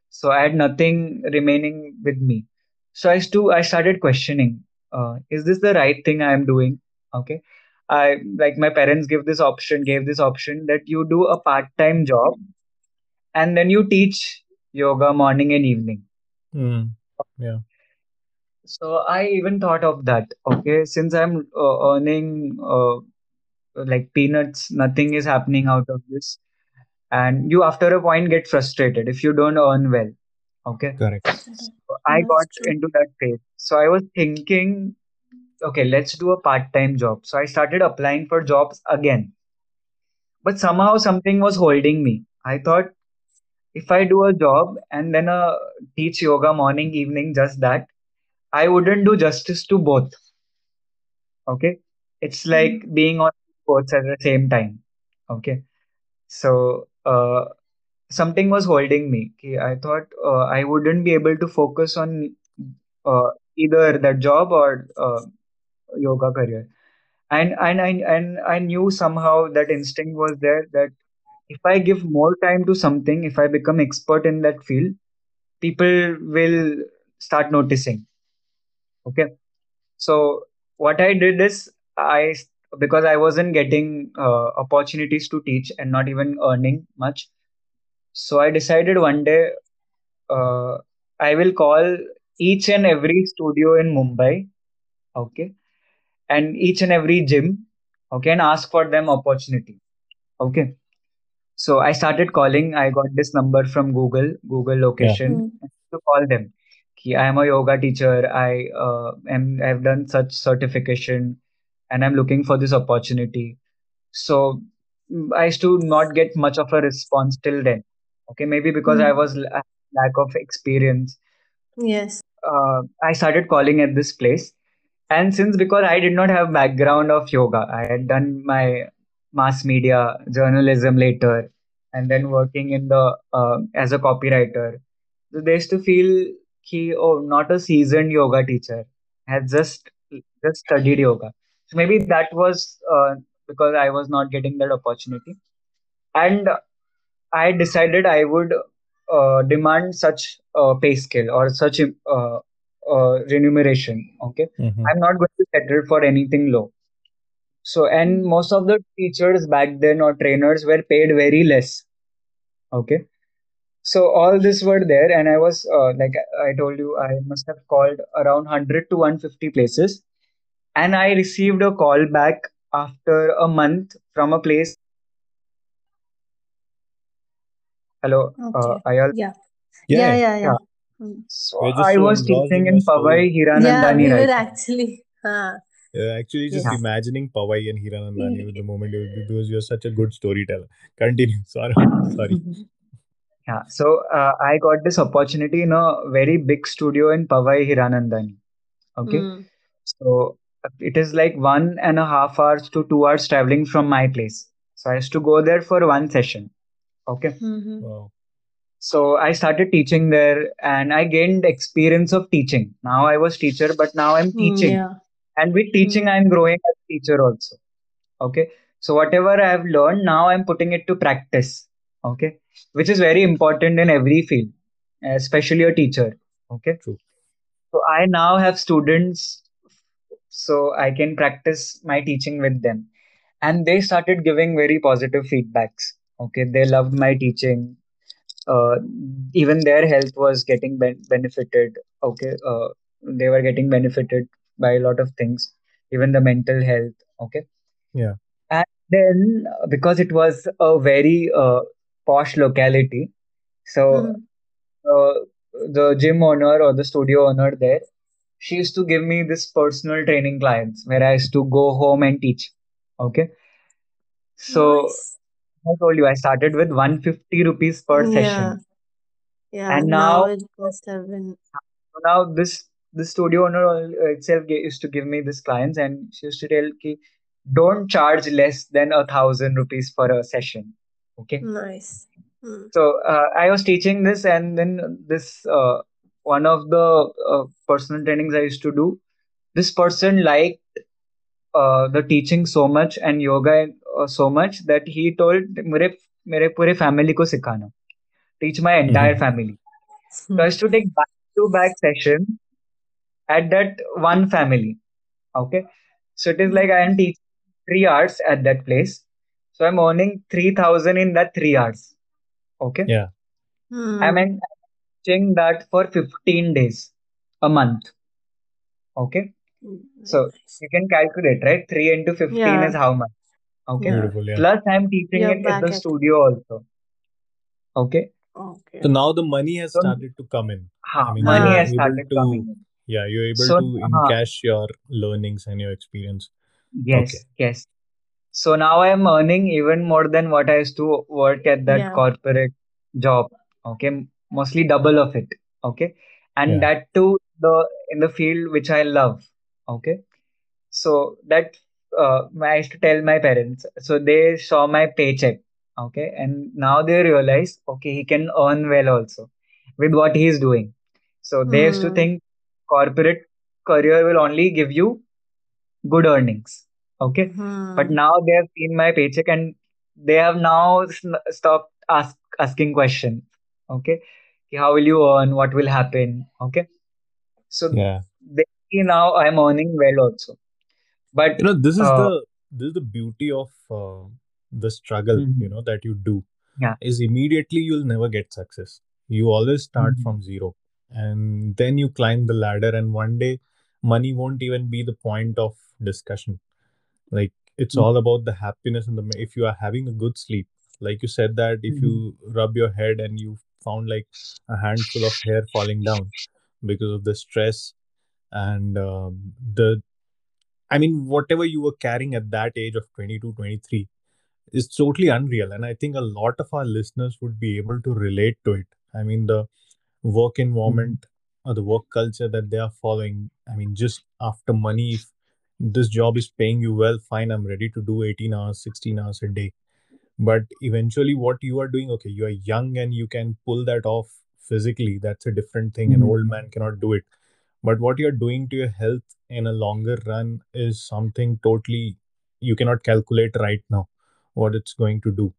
So I had nothing remaining with me. So I used to, I started questioning, uh, is this the right thing I am doing? Okay. I like my parents give this option, gave this option that you do a part-time job and then you teach yoga morning and evening. Mm. Yeah. So I even thought of that. Okay, since I'm uh, earning uh, like peanuts, nothing is happening out of this, and you after a point get frustrated if you don't earn well. Okay, Correct. so I got true. into that phase. So I was thinking, okay, let's do a part-time job. So I started applying for jobs again, but somehow something was holding me. I thought if I do a job and then uh, teach yoga morning, evening, just that, I wouldn't do justice to both. Okay. It's like Mm. being on sports at the same time. Okay. So, uh, something was holding me. I thought uh, I wouldn't be able to focus on uh, either that job or uh, yoga career. And and I and I knew somehow that instinct was there that if I give more time to something, if I become expert in that field, people will start noticing. Okay. So what I did is I because I wasn't getting uh, opportunities to teach and not even earning much. So I decided one day uh, I will call each and every studio in Mumbai, okay, and each and every gym, okay, and ask for them opportunity, okay. So I started calling. I got this number from Google, Google location, Mm. to call them. Ki I am a yoga teacher. I uh, am I've done such certification, and I'm looking for this opportunity. So I used to not get much of a response till then. Okay, maybe because I Mm. was la- lack of experience. Yes. Uh, I started calling at this place, and since because I did not have background of yoga, I had done my mass media journalism later. and then working in the uh, as a copywriter. So they used to feel he oh not a seasoned yoga teacher has just just studied yoga. So maybe that was uh, because I was not getting that opportunity, and I decided I would uh, demand such uh, pay scale or such uh, uh, remuneration. Okay, Mm-hmm. I'm not going to settle for anything low. So, and most of the teachers back then or trainers were paid very less. Okay. So all this were there, and I was uh, like I told you, I must have called around 100 to 150 places, and I received a call back after a month from a place. Hello, uh, Okay. Ayal. Yeah. Yeah, Yeah, yeah. yeah, Yeah. yeah. Mm. So We're just I so was engrossed teaching in your in Powai story. Yeah, Hiranandani we right were now. actually. Huh. Yeah, actually, just Yeah. Yes. imagining Powai and Hiranandani with the moment you- because you're such a good storyteller. Continue. Sorry, sorry. Yeah. So uh, I got this opportunity in a very big studio in Powai Hiranandani. Okay. Mm. So uh, it is like one and a half hours to two hours traveling from my place. So I used to go there for one session. Okay. Mhm. Wow. So I started teaching there and I gained experience of teaching. Now I was teacher, but now I'm Mm, teaching. yeah. And with teaching, Mm. I'm growing as teacher also. Okay. So whatever I have learned, now I'm putting it to practice. Okay. Which is very important in every field, especially a teacher. Okay. True. So I now have students, so I can practice my teaching with them. And they started giving very positive feedbacks. Okay. They loved my teaching. Uh, even their health was getting ben- benefited. Okay. Uh, they were getting benefited by a lot of things, even the mental health. Okay. Yeah. And then, because it was a very uh, posh locality, so Mhm. uh, the gym owner or the studio owner there, she used to give me this personal training clients where I used to go home and teach. Okay. So Nice. I told you I started with 150 rupees per Yeah. session. Yeah. And Now now, it must have been. now this the studio owner itself used to give me these clients and she used to tell ki, don't charge less than a thousand rupees for a session. Okay. Nice. Mm. So uh, I was teaching this, and then this uh, one of the uh, personal trainings I used to do. This person liked uh, the teaching so much and yoga uh, so much that he told मेरे मेरे पूरे family को सिखाना, teach my entire Mm-hmm. family. So I used to take back to back session at that one family. Okay, so it is like I am teaching three hours at that place. So I'm earning three thousand in that three hours. Okay, Yeah. I'm Mm. in- teaching that for 15 days a month. Okay. Mm. So you can calculate, right? 3 into 15 Yeah. is how much? Okay. Yeah. Beautiful. Yeah. Plus, I'm teaching You're it at the at. studio also. Okay. Okay. So now the money has So, started to come in. I mean, money has able started coming in. yeah, you're able So, to ha, encash your learnings and your experience. yes, Okay. yes. So now I'm earning even more than what I used to work at that Yeah. corporate job. Okay. Mostly double of it. Okay. And Yeah. that too, the in the field which I love. Okay. So that uh, I used to tell my parents. So they saw my paycheck. Okay. And now they realize, okay, he can earn well also with what he's doing. So they used to Mm. think corporate career will only give you good earnings. Okay. But Hmm. now they have seen my paycheck and they have now s- stopped ask, asking questions. Okay. How will you earn? What will happen? Okay. So Yeah. now I'm earning well also. But You know, this is uh, the this is the beauty of uh, the struggle, you mhm, know, that you do. yeah. Is immediately you'll never get success. You always start mhm, from zero. And then you climb the ladder and one day money won't even be the point of discussion. Like it's mhm, all about the happiness and the if you are having a good sleep. Like you said that if mhm, you rub your head and you found like a handful of hair falling down because of the stress and um, the I mean, whatever you were carrying at that age of 22, 23 is totally unreal. And I think a lot of our listeners would be able to relate to it. I mean, the work environment or the work culture that they are following. I mean, just after money, if this job is paying you well, fine, I'm ready to do 18 hours, 16 hours a day. But eventually what you are doing okay you are young and you can pull that off physically that's a different thing an Mhm. old man cannot do it but what you're doing to your health in a longer run is something totally you cannot calculate right now what it's going to do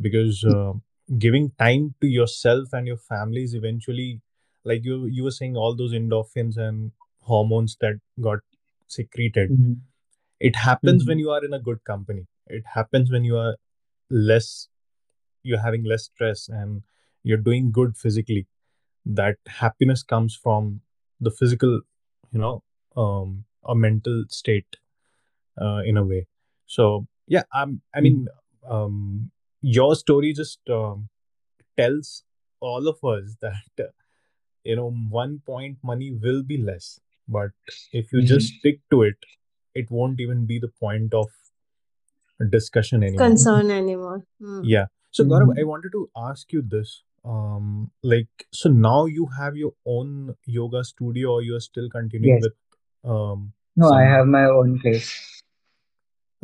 because uh, giving time to yourself and your family is eventually like you you were saying all those endorphins and hormones that got secreted Mhm. it happens when Mhm. you are in a good company it happens when you are less you're having less stress and you're doing good physically that happiness comes from the physical you know um a mental state uh, in a way so yeah i'm i mean um your story just um, tells all of us that uh, you know one point money will be less but if you just Mhm. stick to it it won't even be the point of discussion anymore concern anymore. Hmm. yeah so gaurav i wanted to ask you this um like so now you have your own yoga studio or you're still continuing Yes. with um No, I have my own place.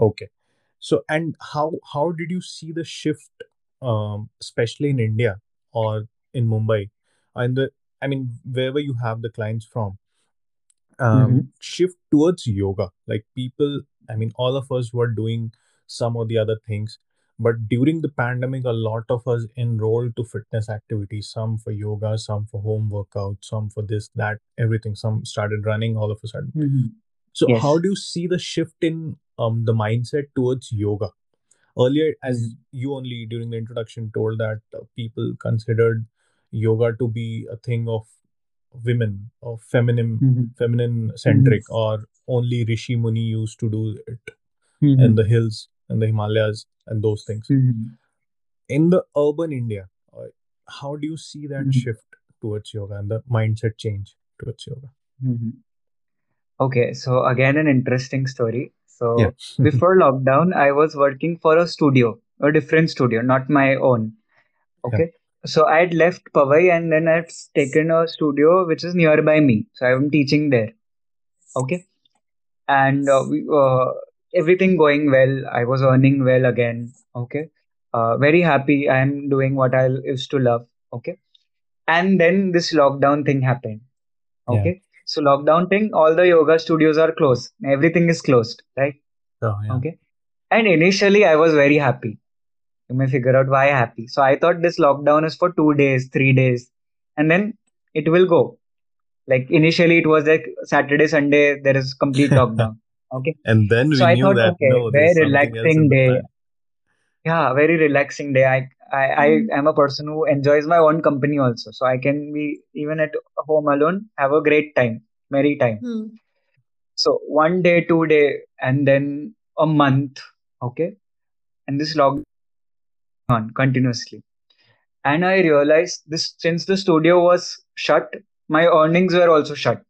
okay so and how how did you see the shift um especially in india or in mumbai and the i mean wherever you have the clients from um, Mhm. shift towards yoga. Like people, I mean, all of us were doing some or the other things. But during the pandemic, a lot of us enrolled to fitness activities, some for yoga, some for home workout, some for this, that, everything. Some started running all of a sudden. Mhm. So, how do you see the shift in um, the mindset towards yoga? Earlier, as you only during the introduction told that uh, people considered yoga to be a thing of women or feminine Mhm. feminine centric or only rishi muni used to do it in the hills and the himalayas and those things Mhm. in the urban india uh, how do you see that Mhm. shift towards yoga and the mindset change towards yoga Mhm. Okay, so again, an interesting story. yeah So before lockdown, I was working for a studio, a different studio, not my own. yeah Okay. So I had left Powai and then I've taken a studio which is nearby me. So I'm teaching there. Okay. And uh, we, uh, everything going well. I was earning well again. Okay. Uh, very happy. I'm doing what I used to love. Okay. And then this lockdown thing happened. yeah Okay. So lockdown thing, all the yoga studios are closed. Everything is closed, right? oh yeah Okay. And initially I was very happy. You may figure out why happy. So I thought this lockdown is for two days, three days, and then it will go. Like initially it was like Saturday, Sunday, there is complete lockdown. Okay. and then So we I knew thought, that okay, no very there's something else in relaxing day. plan Yeah, very relaxing day. I, I I Hmm. am a person who enjoys my own company also. So I can be even at home alone, have a great time, merry time. Hmm. So one day, two day, and then a month. Okay. And this log on continuously. And I realized this since the studio was shut, my earnings were also shut.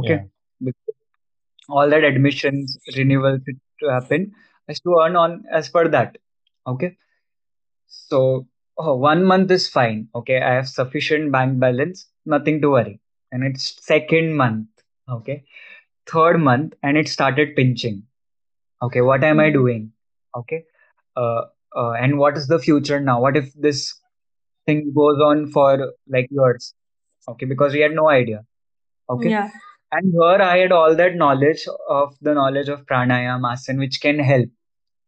yeah Okay. Because all that admissions, renewals to happen, I used to earn on as per that. Okay. So oh, one month is fine. Okay. I have sufficient bank balance, nothing to worry. And it's second month. Okay. Third month, and it started pinching. Okay. What am I Hmm. doing? Okay. Uh, uh, and what is the future now? What if this thing goes on for like years? Okay. Because we had no idea. Okay. Yeah. And here I had all that knowledge of the knowledge of pranayama, asana, which can help.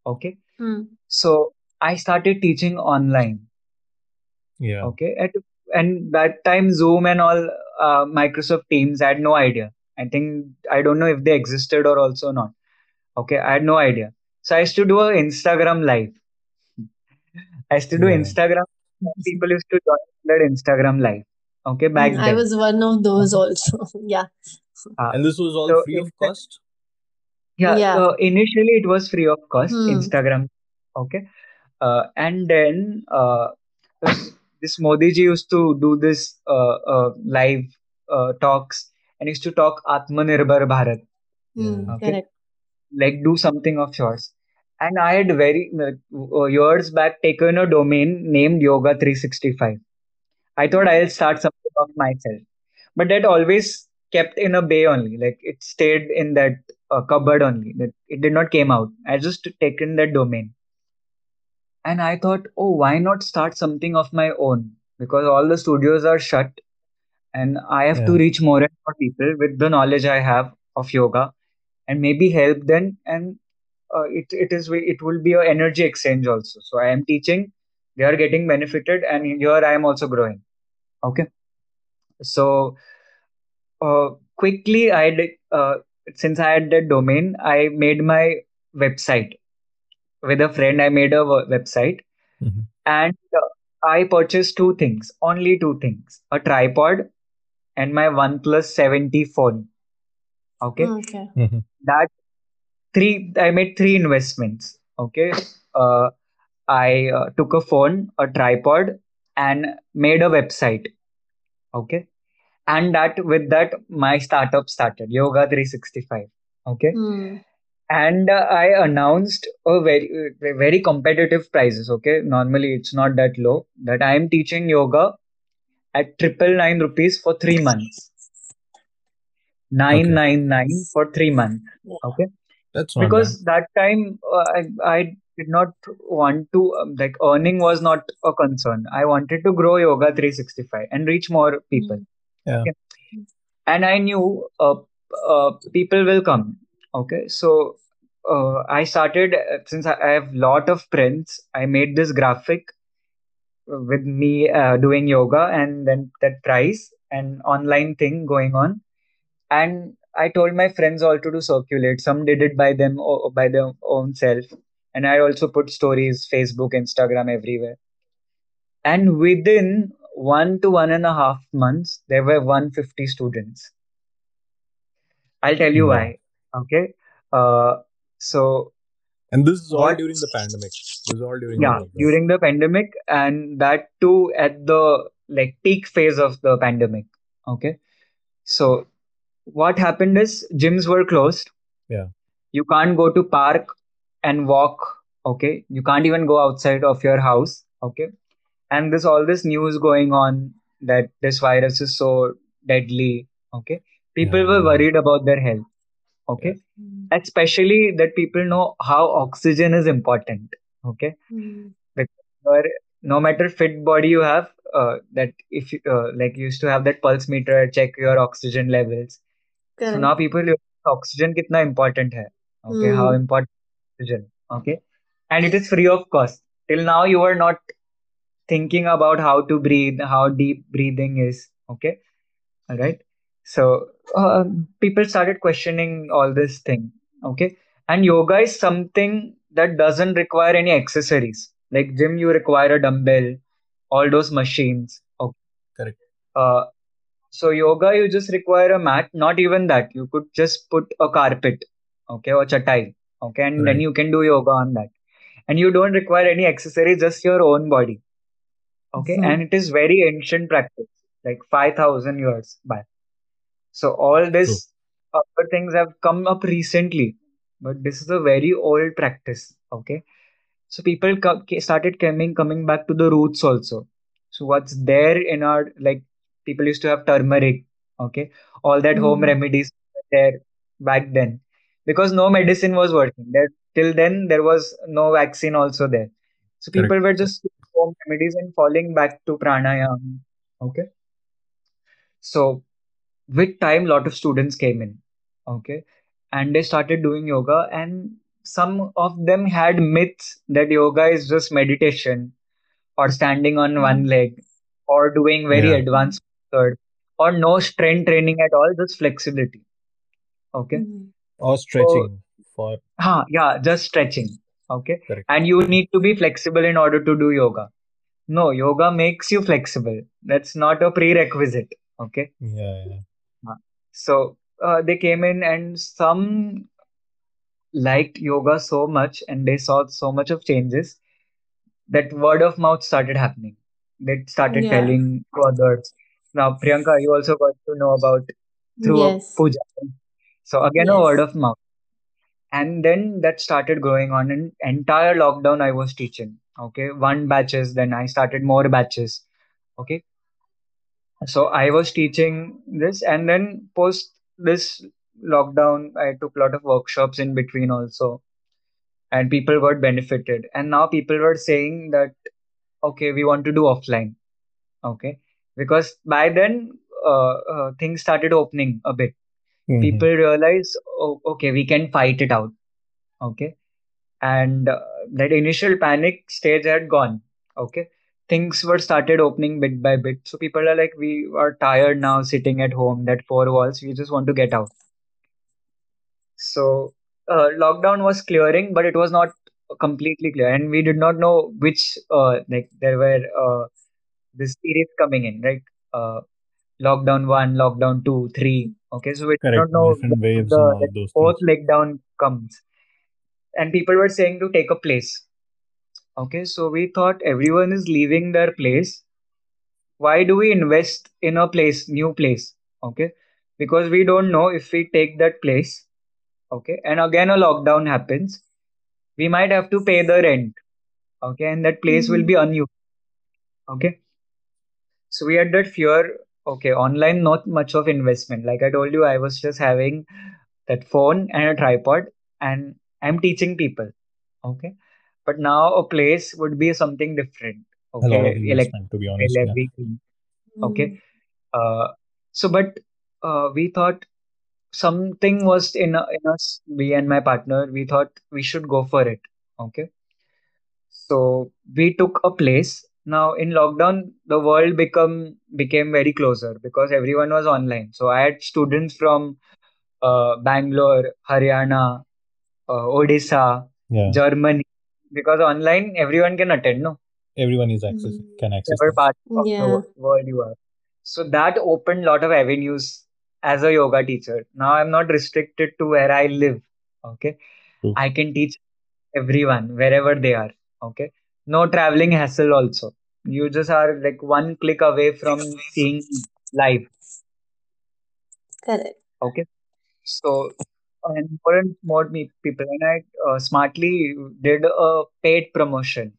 Okay. Hmm. So I started teaching online. yeah Okay. At, and that time, Zoom and all uh, Microsoft Teams, I had no idea. I think, I don't know if they existed or also not. Okay. I had no idea. So I used to do a Instagram live. I used to do yeah Instagram. People used to join that Instagram live. Okay. Hmm. Back I then. was one of those also. yeah. Uh, and this was all so free of Insta- cost yeah, Yeah. uh, initially it was free of cost, Hmm. Instagram. Okay. Uh, and then uh, this, this Modi ji used to do this uh, uh, live uh, talks and used to talk Atmanirbhar Bharat. yeah Hmm. Okay. Correct. Like do something of yours. And I had very uh, years back taken a domain named Yoga 365. I thought I'll start something of myself. But that always kept in a bay only. Like it stayed in that uh, cupboard only. That it did not came out. I just taken that domain. and I thought, oh, why not start something of my own? Because all the studios are shut, and I have to reach more and more people with the knowledge I have of yoga, and maybe help them. And uh, it it is it will be a energy exchange also. So I am teaching, they are getting benefited, and here I am also growing. Okay, so uh, quickly I did uh, since I had the domain, I made my website with a friend. I made a w- website Mhm. and uh, I purchased two things, only two things, a tripod and my OnePlus 7T phone. Okay, Okay. Mhm. that three I made three investments. Okay, uh, I uh, took a phone, a tripod, and made a website. Okay, and that with that my startup started Yoga 365. Okay, Hmm. and uh, I announced a very uh, very competitive prices. Okay, normally it's not that low. That I am teaching yoga at triple nine rupees for three months. Nine Okay. nine nine for three months. Okay, That's not bad. because that time uh, I I did not want to um, like earning was not a concern. I wanted to grow yoga 365 and reach more people. Hmm. Yeah. Okay. And I knew uh, uh, people will come. Okay, so uh, I started uh, since I have lot of prints. I made this graphic with me uh, doing yoga and then that price and online thing going on and i told my friends also to do circulate some did it by them or by their own self and i also put stories facebook instagram everywhere and within one to one and a half months there were 150 students i'll tell you why okay uh, so And this is all what during the pandemic. This is all during yeah lockdown. during the pandemic and that too at the like peak phase of the pandemic okay so what happened is gyms were closed Yeah. you can't go to park and walk okay? You can't even go outside of your house okay? And there's all this news going on that this virus is so deadly okay? People Yeah. were worried about their health okay? Hmm. especially that people know how oxygen is important okay? Hmm. because no matter fit body you have uh, that if you uh, like you used to have that pulse meter check your oxygen levels. So now people realize oxygen kitna important hai okay? How Hmm. important oxygen okay? And it is free of cost. Till now you are not thinking about how to breathe how deep breathing is okay? All right so uh, people started questioning all this thing okay? And yoga is something that doesn't require any accessories. Like gym you require a dumbbell all those machines okay? Correct. uh, so yoga you just require a mat not even that. You could just put a carpet okay or chatai okay and then you can do yoga on that and you don't require any accessories just your own body okay Hmm. and it is very ancient practice like 5000 years back so all this other things have come up recently, but this is a very old practice. Okay, so people co- started coming coming back to the roots also. So what's there in our like people used to have turmeric. Okay, all that home Hmm. remedies there back then because no medicine was working. There till then there was no vaccine also there. So Correct. people were just doing home remedies and falling back to pranayama. Okay, so with time lot of students came in okay and they started doing yoga and some of them had myths that yoga is just meditation or standing on one Hmm. leg or doing very Yeah. advanced method or no strength training at all just flexibility okay Hmm. Or so stretching for huh, yeah just stretching okay correct. and you need to be flexible in order to do yoga no yoga makes you flexible that's not a prerequisite okay Yeah. Yeah. So uh, they came in and some liked yoga so much and they saw so much of changes that word of mouth started happening. They started Yeah. telling to others. Now, Priyanka, you also got to know about through a Yes. puja. So again, a word of mouth. And then that started going on. In entire lockdown, I was teaching. Okay, one batches. Then I started more batches. Okay, so I was teaching this, and then post this lockdown, I took a lot of workshops in between also. and people were benefited and now people were saying that okay we want to do offline okay because by then uh, uh, things started opening a bit hmm people realize oh, okay we can fight it out. Okay? And uh, that initial panic stage had gone. Okay? Things were started opening bit by bit. So people are like we are tired now sitting at home that four walls we just want to get out. So uh, lockdown was clearing but it was not completely clear. And we did not know which uh, like there were uh, this series coming in right? Uh, lockdown 1 lockdown 2 3 okay so we did not know Different when waves and the all those fourth things. lockdown comes. And people were saying to take a place. Okay so we thought everyone is leaving their place. Why do we invest in a place new place? Okay because we don't know if we take that place. Okay and again a lockdown happens. We might have to pay the rent. Okay and that place will mm-hmm. be unused. Okay so we had that fear okay online not much of investment like i told you i was just having that phone and a tripod and i'm teaching people okay but now a place would be something different okay of electric to be bill, honest. Yeah. okay Mm. uh so but uh, we thought something was in, in us me and my partner we thought we should go for it okay So we took a place. Now in lockdown, the world become became very closer because everyone was online. So I had students from uh, Bangalore, Haryana, uh, Odisha, Yeah. Germany, because online everyone can attend, no, Everyone is access Mm. can access whatever part of the Yeah. wo- world you are. So that opened a lot of avenues as a yoga teacher. Now I'm not restricted to where I live. Okay, True. I can teach everyone wherever they are okay no traveling hassle also. You just are like one click away from seeing live Correct. okay? So and more and more me- people and i uh, smartly did a paid promotion.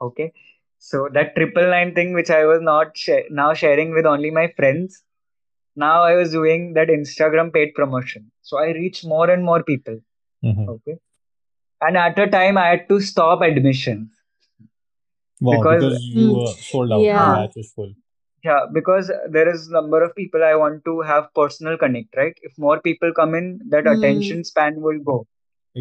Okay? So that triple nine thing which i was not sh- now sharing with only my friends now i was doing that instagram paid promotion. So i reach more and more people. Hmm okay? And at a time i had to stop admission Wow, because because you Mm. were sold out, the Yeah. batch was full. yeah because there is number of people i want to have personal connect right if more people come in that Mm. attention span will go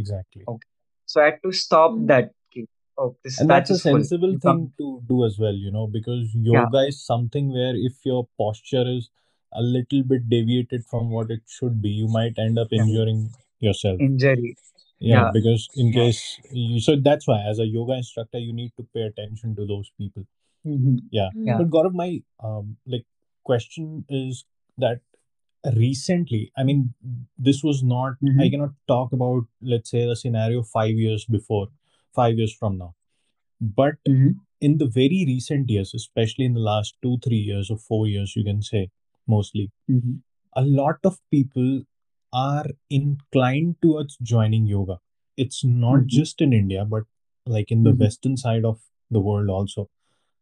Exactly. okay so i had to stop Mm. that Ki, oh this And that's a is full sensible thing come to do as well, you know, because yeah yoga is something where if your posture is a little bit deviated from what it should be, you might end up yeah injuring yourself. injury Yeah, yeah because in yeah case you, so that's why as a yoga instructor, you need to pay attention to those people. hmm Yeah. yeah But Gaurav, my um like question is that recently, I mean, this was not, I hmm cannot talk about, let's say, the scenario five years before, five years from now. But hmm in the very recent years, especially in the last two, three years or four years, you can say mostly, hmm a lot of people are inclined towards joining yoga. It's not hmm just in India, but like in the hmm western side of the world also.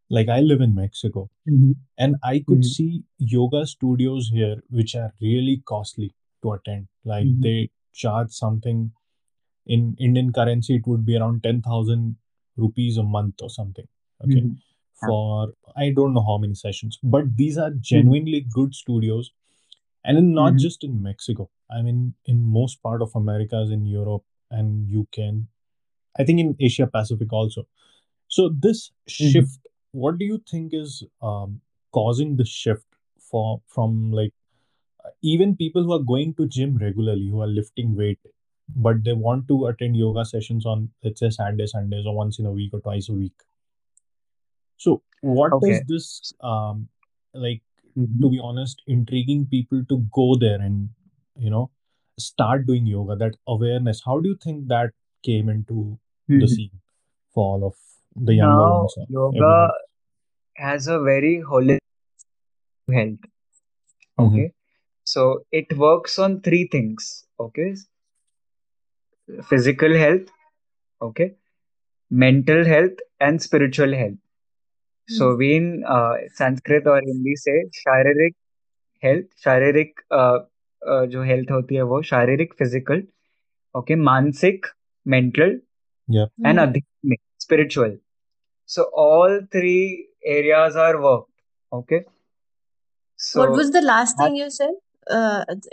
Like I live in Mexico hmm and I could hmm see yoga studios here which are really costly to attend. Like hmm they charge something in Indian currency, it would be around 10,000 rupees a month or something. Okay. hmm For I don't know how many sessions, but these are genuinely good studios. And in, not hmm just in Mexico, I mean, in most part of Americas, in Europe and UK, and I think in Asia Pacific also. So this hmm shift, what do you think is um, causing the shift for from like even people who are going to gym regularly, who are lifting weight, but they want to attend yoga sessions on let's say Saturday, Sundays, or once in a week or twice a week. So what okay does this um like hmm to be honest, intriguing people to go there and you know start doing yoga, that awareness, how do you think that came into the hmm scene for all of the young now ones or yoga everyone? has a very holistic health Mm-hmm. okay so it works on three things okay? Physical health okay? Mental health and spiritual health सो सोवीन संस्कृत और हिंदी से शारीरिक health शारीरिक जो health होती है वो शारीरिक physical okay मानसिक मेंटल एंड अध्यात्मिक spiritual so all three areas are work okay so what was the last thing you said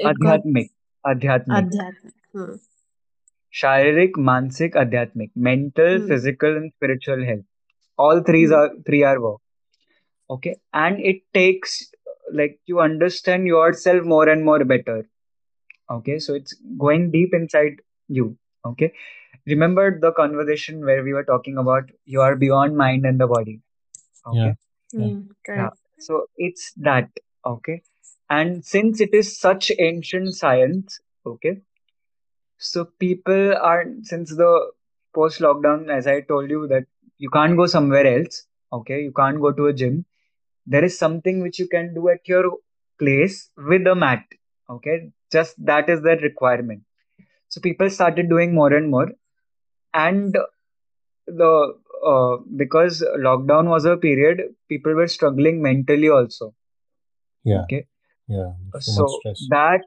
अध्यात्मिक अध्यात्मिक adhyatmic शारीरिक मानसिक आध्यात्मिक mental physical and spiritual health All three Hmm. are three are work Okay. And it takes like you understand yourself more and more better. Okay. So it's going deep inside you. Okay. Remember the conversation where we were talking about you are beyond mind and the body. Okay. Yeah. Hmm. Yeah. So it's that. Okay. And since it is such ancient science, okay, so people are, since the post lockdown, as I told you, that you can't go somewhere else, okay, you can't go to a gym. There is something which you can do at your place with a mat, okay, just that is the requirement. So people started doing more and more. And the uh, because lockdown was a period, people were struggling mentally also. Yeah. Okay. Yeah. So So that,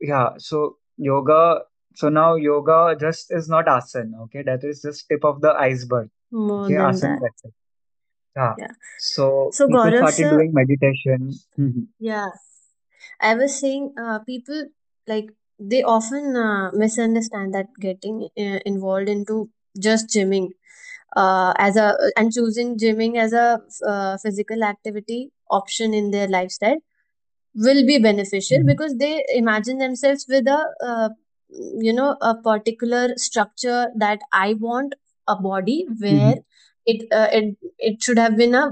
yeah, so yoga, so now yoga just is not asana, okay? That is just tip of the iceberg, More than that. Yeah. Yeah. So So people Gaurav started sir, doing meditation. Mhm. yeah, I was saying, uh, people like they often uh, misunderstand that getting uh, involved into just gymming uh, as a and choosing gymming as a uh, physical activity option in their lifestyle will be beneficial Mhm. because they imagine themselves with a uh, you know a particular structure that I want a body where Mhm. it uh, it it should have been a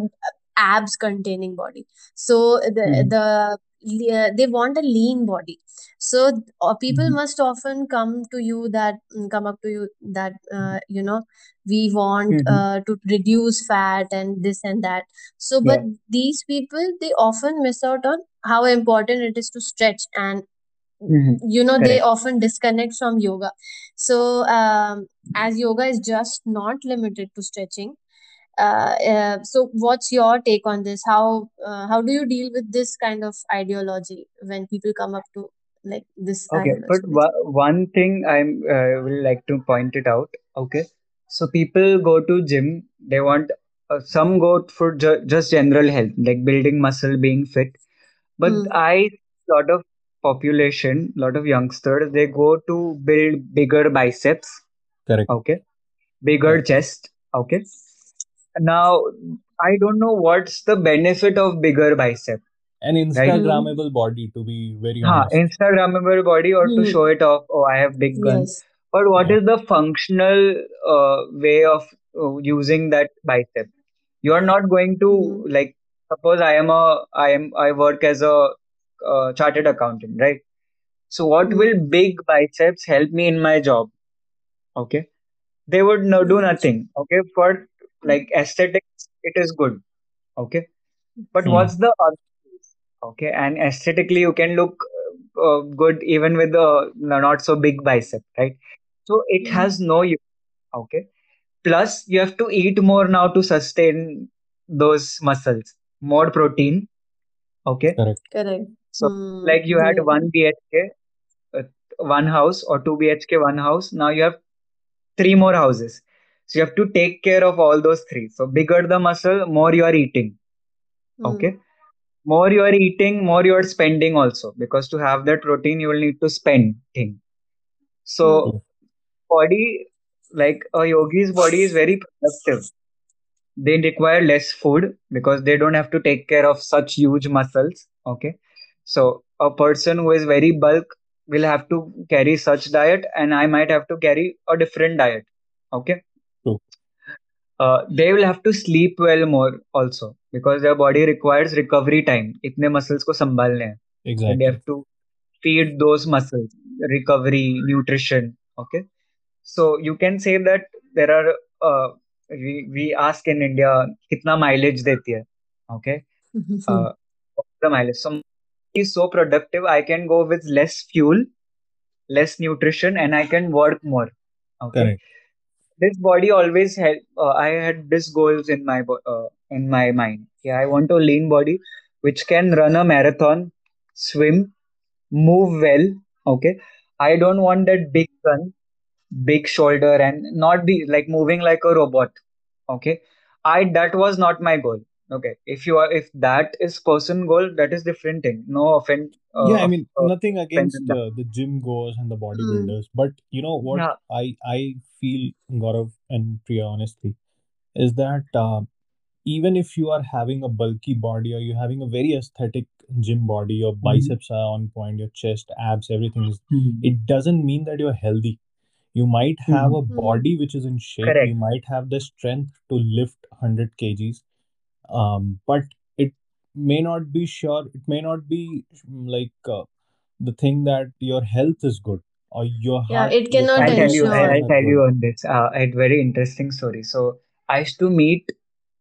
abs containing body so the Mhm. the le- they want a lean body so uh, people Mhm. must often come to you that mm, come up to you that uh, you know we want Mhm. uh, to reduce fat and this and that so but Yeah. these people they often miss out on how important it is to stretch and Mhm. you know they often disconnect from yoga so um, as yoga is just not limited to stretching uh, uh, so what's your take on this how uh, how do you deal with this kind of ideology when people come up to like this Okay, but wa- one thing I'm uh, will like to point it out. Okay, so people go to gym. They want uh, some go for ju- just general health, like building muscle, being fit. But hmm. I lot of population, a lot of youngsters, they go to build bigger biceps. Correct. Okay, bigger Correct. chest. Okay. Now I don't know what's the benefit of bigger bicep, An right? Instagrammable body, to be very Ha, honest. Instagrammable body or to Hmm. show it off. Oh, I have big guns. yes But what Yeah. is the functional uh, way of uh, using that bicep? You are not going to hmm. like. Suppose I am a I am I work as a uh, chartered accountant, right? So what will Hmm. big biceps help me in my job? Okay, they would no, do nothing. Okay, for like aesthetics, it is good. Okay, but Hmm. what's the other? Okay, and aesthetically, you can look uh, uh, good even with the not so big bicep, right? So it Hmm. has no use. Okay, plus you have to eat more now to sustain those muscles, more protein. Okay, Correct. correct so hmm. like you had yeah one BHK, uh, one house, or two BHK, one house. Now you have three more houses. So you have to take care of all those three. So bigger the muscle, more you are eating. hmm. Okay more you are eating, more you are spending also. Because to have that protein, you will need to spend thing. So True. body, like a yogi's body is very productive they require less food because they don't have to take care of such huge muscles okay? So a person who is very bulk will have to carry such diet and i might have to carry a different diet okay? Hmm. Uh, they will have to sleep well more also because their body requires recovery time. Itne muscles ko sambhalne hai. exactly and they have to feed those muscles recovery nutrition okay? So you can say that there are uh, we we ask in India kitna mileage deti hai. Okay. Mm-hmm. uh, mileage. So is so productive. I can go with less fuel, less nutrition, and I can work more. Okay. This body always help. Uh, I had this goals in my uh, in my mind. Yeah, I want a lean body which can run a marathon, swim, move well. Okay. I don't want that big one big shoulder and not be like moving like a robot. Okay. I that was not my goal. Okay. If you are if that is person goal, that is different thing. No offense Yeah, uh, I mean uh, nothing against in uh, the gym goers and the Mm. bodybuilders, but you know what Yeah. I I feel Gaurav and Priya honestly is that uh, even if you are having a bulky body or you're having a very aesthetic gym body, your Mhm. biceps are on point, your chest, abs, everything is, Mhm. it doesn't mean that you're healthy. You might have a Mhm. body which is in shape, Correct. you might have the strength to lift 100 kgs, um, but it may not be sure, it may not be mm, like uh, the thing that your health is good or your Yeah, heart, it cannot I'll tell you. I, ensure. health I'll tell you on this. Uh, I had very interesting story. So I used to meet,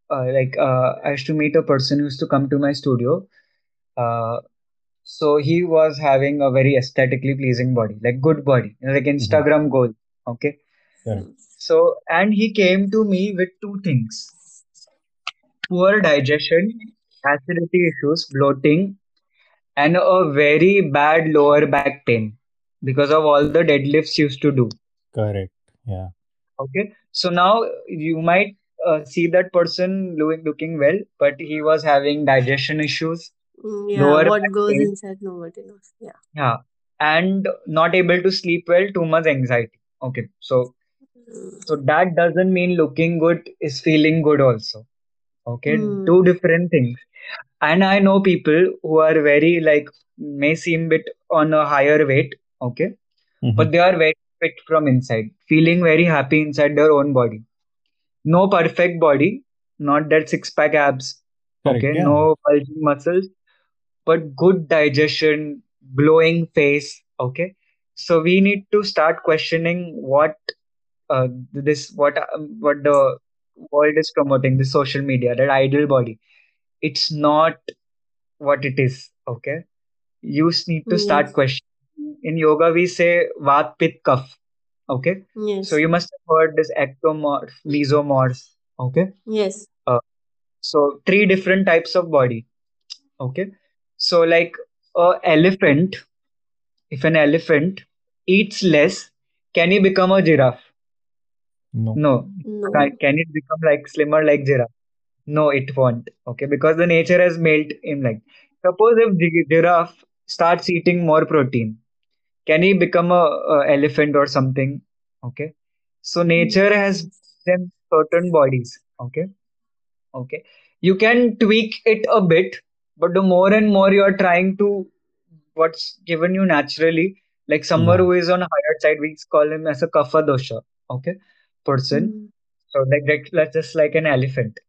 uh, like, uh, I used to meet a person who used to come to my studio. Uh, so he was having a very aesthetically pleasing body, like good body, you know, like Mhm. Instagram goal. Okay. Correct. Mm. So, and he came to me with two things: poor digestion, acidity issues, bloating, and a very bad lower back pain because of all the deadlifts used to do. Correct. Yeah. Okay, so now you might uh, see that person looking looking well, but he was having digestion issues, Mm, Yeah, lower what back goes pain, inside, nobody knows. Yeah. yeah, and not able to sleep well, too much anxiety. Okay, so so that doesn't mean looking good is feeling good also. Okay, two Mm. different things. And I know people who are very like may seem bit on a higher weight. Okay, hmm but they are very fit from inside, feeling very happy inside their own body no perfect body, not that six pack abs, Correct. okay, Yeah. no bulging muscles, but good digestion, glowing face, okay. So we need to start questioning what uh, this what um, what the world is promoting, the social media, that ideal body. It's not what it is, okay. You need to start Yes. questioning. In yoga, we say vat pit kaph, okay. So you must have heard this ectomorph, mesomorph, okay. Yes. Uh, So three different types of body. Okay. So like a elephant, if an elephant eats less, can he become a giraffe? No. No. Can No. can it become like slimmer like giraffe? No, it won't. Okay, because the nature has made him like. Suppose if gi- giraffe starts eating more protein, can he become a, a elephant or something? Okay. So hmm. nature has them certain bodies. Okay Okay. You can tweak it a bit, but the more and more you are trying to what's given you naturally, like someone Yeah. who is on a higher side, we call him as a kapha dosha, okay, person. Mm. So like that, that's just like an elephant.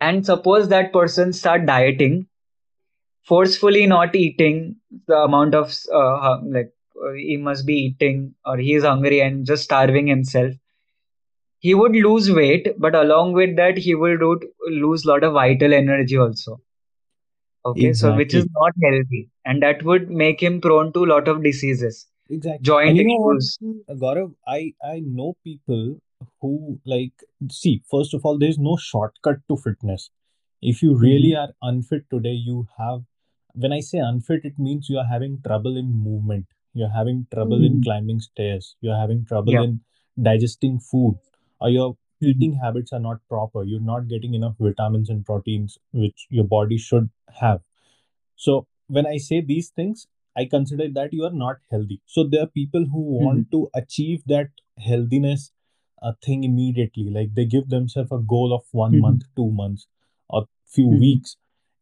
And suppose that person start dieting, forcefully not eating the amount of uh, like uh, he must be eating, or he is hungry and just starving himself. He would lose weight, but along with that, he will do lose a lot of vital energy also Okay, so which is not healthy, and that would make him prone to a lot of diseases, Exactly. joint And you know issues. Mm. Gaurav, I I know people who like see, first of all, there's no shortcut to fitness. If you really hmm are unfit today, you have when I say unfit, it means you are having trouble in movement, you're having trouble in Mm. hmm climbing stairs, you're having trouble Yeah. in digesting food, or your hmm eating habits are not proper, you're not getting enough vitamins and proteins which your body should have. So when I say these things, I consider that you are not healthy. So there are people who hmm want to achieve that healthiness uh, thing immediately. Like they give themselves a goal of one hmm month, two months, or a few hmm weeks,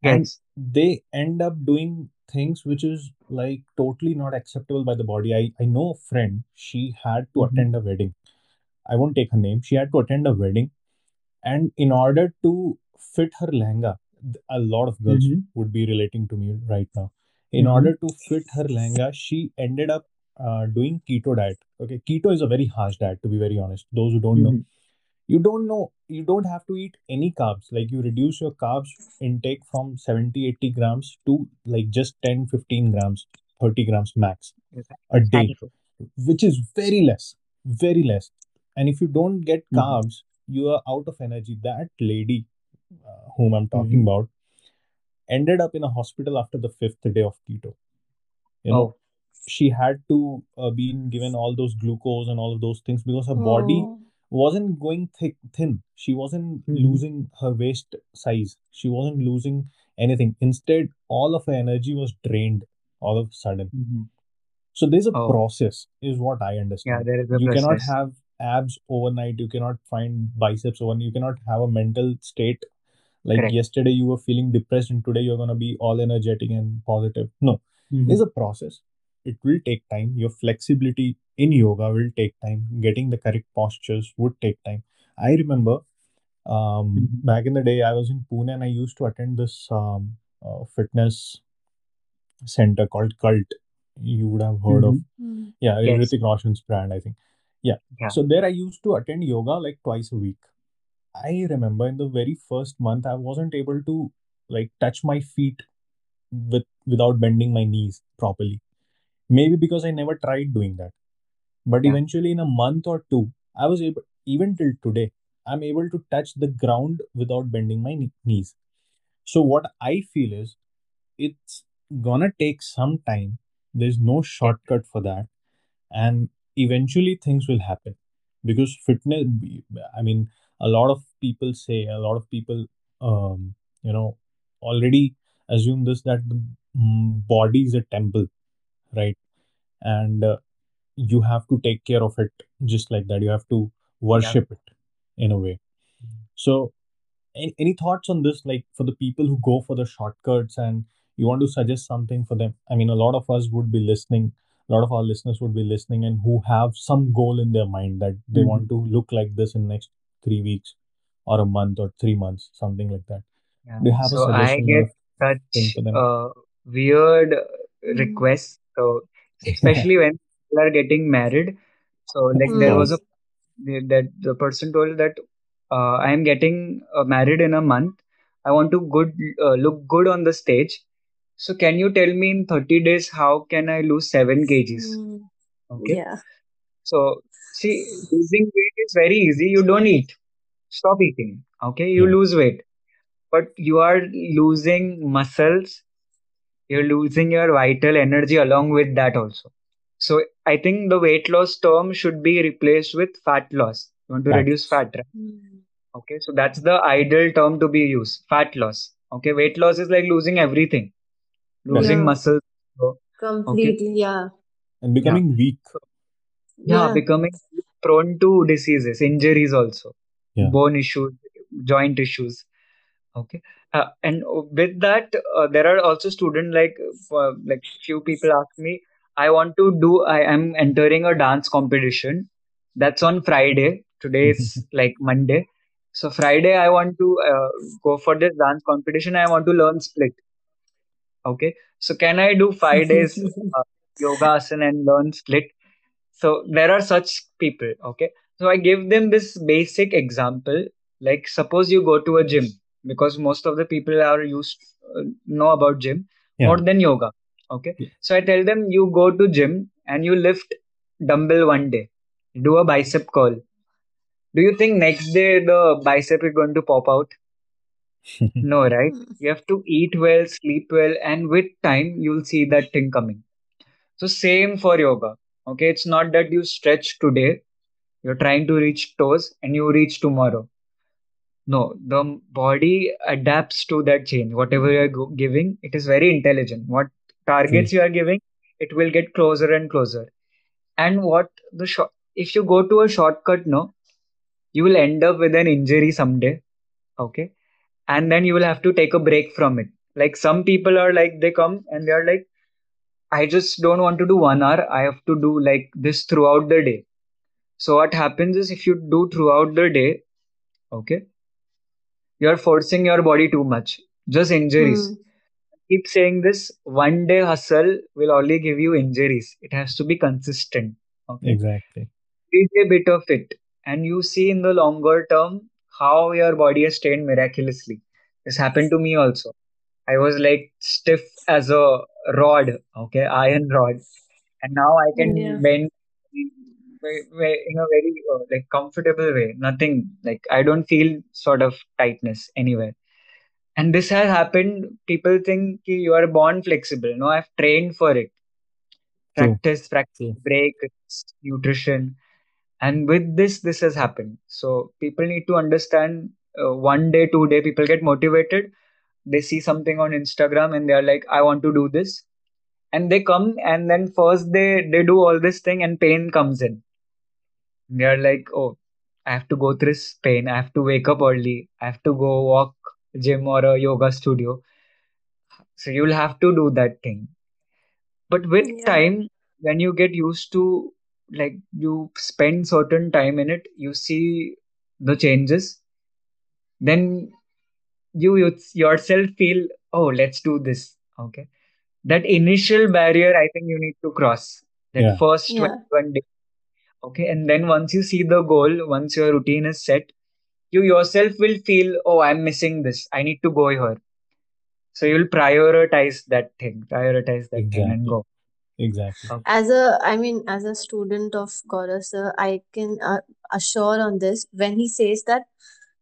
and Yes. they end up doing things which is like totally not acceptable by the body. I, I know a friend, she had to hmm attend a wedding. I won't take her name. She had to attend a wedding and in order to fit her lehenga, a lot of girls hmm would be relating to me right now. In hmm order to fit her lehenga, she ended up uh, doing keto diet. Okay, keto is a very harsh diet, to be very honest. Those who don't know, hmm you don't know, you don't have to eat any carbs. Like you reduce your carbs intake from 70, 80 grams to like just 10, 15 grams, 30 grams max a day which is very less, very less. And if you don't get carbs, you are out of energy. That lady, uh, whom I'm talking hmm about, ended up in a hospital after the fifth day of keto. You know, Oh. she had to uh, been given all those glucose and all of those things because her body Oh. wasn't going thick thin she wasn't Mm-hmm. losing her waist size she wasn't losing anything instead all of her energy was drained all of a sudden Mm-hmm. so there's a Oh, process is what i understand. yeah, understand there is a you cannot have abs overnight you cannot find biceps overnight you cannot have a mental state like Correct. yesterday you were feeling depressed and today you're going to be all energetic and positive no Mm-hmm. there's a process it will take time your flexibility in yoga will take time getting the correct postures would take time i remember um, Mm-hmm. back in the day i was in pune and i used to attend this um, uh, fitness center called cult you would have heard of Mm-hmm. Mm. yeah Yes. Hrithik Roshan's brand i think yeah. Yeah. so there i used to attend yoga like twice a week. I remember in the very first month i wasn't able to like touch my feet with without bending my knees properly. Maybe because i never tried doing that. But Yeah. eventually in a month or two i was able even till today i'm able to touch the ground without bending my kne- knees. So what i feel is it's gonna take some time. There's no shortcut for that. And eventually things will happen. Because fitness i mean a lot of people say a lot of people um you know already assume this that the mm, body is a temple right? And uh, you have to take care of it just like that. You have to Yeah. worship it in a way. So any, any thoughts on this like for the people who go for the shortcuts and you want to suggest something for them? I mean a lot of us would be listening lot of our listeners would be listening and who have some goal in their mind that they Mm-hmm. want to look like this in next three weeks or a month or three months something like that Yeah. do you have So I suggestion get such uh, weird Mm. requests. So especially when people are getting married. So like there was a that the person told that uh, I am getting uh, married in a month. I want to good uh, look good on the stage. So can you tell me in 30 days how can I lose 7 kgs? Mm. Okay. Yeah. So see, losing weight is very easy. You don't eat. Stop eating. Okay. You yeah lose weight. But you are losing muscles. You're losing your vital energy along with that also. So I think the weight loss term should be replaced with fat loss. You want to reduce fat, right? Mm. Okay. So that's the ideal term to be used. Fat loss. Okay. Weight loss is like losing everything, correct losing Yeah. muscles. So, Okay. Completely. Yeah. and Yeah. becoming weak Yeah. Yeah. Becoming prone to diseases, injuries also, yeah bone issues, joint issues. Okay. Uh, and with that, uh, there are also students like uh, like few people ask me, I want to do. I am entering a dance competition. That's on Friday. Today is like Monday. So Friday, I want to uh, go for this dance competition. I want to learn split. Okay. So can I do five days uh, yoga asana and learn split? So there are such people. Okay. So I give them this basic example. Like suppose you go to a gym because most of the people are used uh, know about gym yeah more than yoga. Okay. yeah So I tell them you go to gym and you lift dumbbell one day, do a bicep curl. Do you think next day the bicep is going to pop out? No, right? You have to eat well, sleep well, and with time you'll see that thing coming. So same for yoga. Okay, it's not that you stretch today, you're trying to reach toes and you reach tomorrow. No, the body adapts to that change. Whatever you're giving, it is very intelligent. What targets you are giving, it will get closer and closer. And what the short, if you go to a shortcut, no, you will end up with an injury someday. Okay, and then you will have to take a break from it. Like some people are like, they come and they are like, I just don't want to do one hour. I have to do like this throughout the day. So what happens is if you do throughout the day, okay, you're forcing your body too much. Just injuries. Mm. Keep saying this. One day hustle will only give you injuries. It has to be consistent. Okay. exactly Eat a bit of it. And you see in the longer term how your body has trained miraculously. This happened to me also. I was like stiff as a rod, okay, iron rod. And now I Yeah. can bend ve- ve- in a very uh, like comfortable way. Nothing like I don't feel sort of tightness anywhere. And this has happened. People think ki you are born flexible. No, I've trained for it. True. practice, practice, True. break, nutrition. And with this, this has happened. So people need to understand uh, one day, two day, people get motivated. They see something on Instagram and they're like, I want to do this. And they come and then first they they do all this thing and pain comes in. They're like, oh, I have to go through this pain. I have to wake up early. I have to go walk gym or a yoga studio. So you'll have to do that thing. But with Yeah. time, when you get used to like you spend certain time in it, you see the changes, then you, you yourself feel, oh, let's do this. Okay. That initial barrier, I think you need to cross. That Yeah. first Yeah. 21 days. Okay. And then once you see the goal, once your routine is set, you yourself will feel, oh, I'm missing this. I need to go here. So you'll prioritize that thing, prioritize that thing and go. Exactly. Okay. As a, I mean, as a student of Gaurav sir, I can uh, assure on this when he says that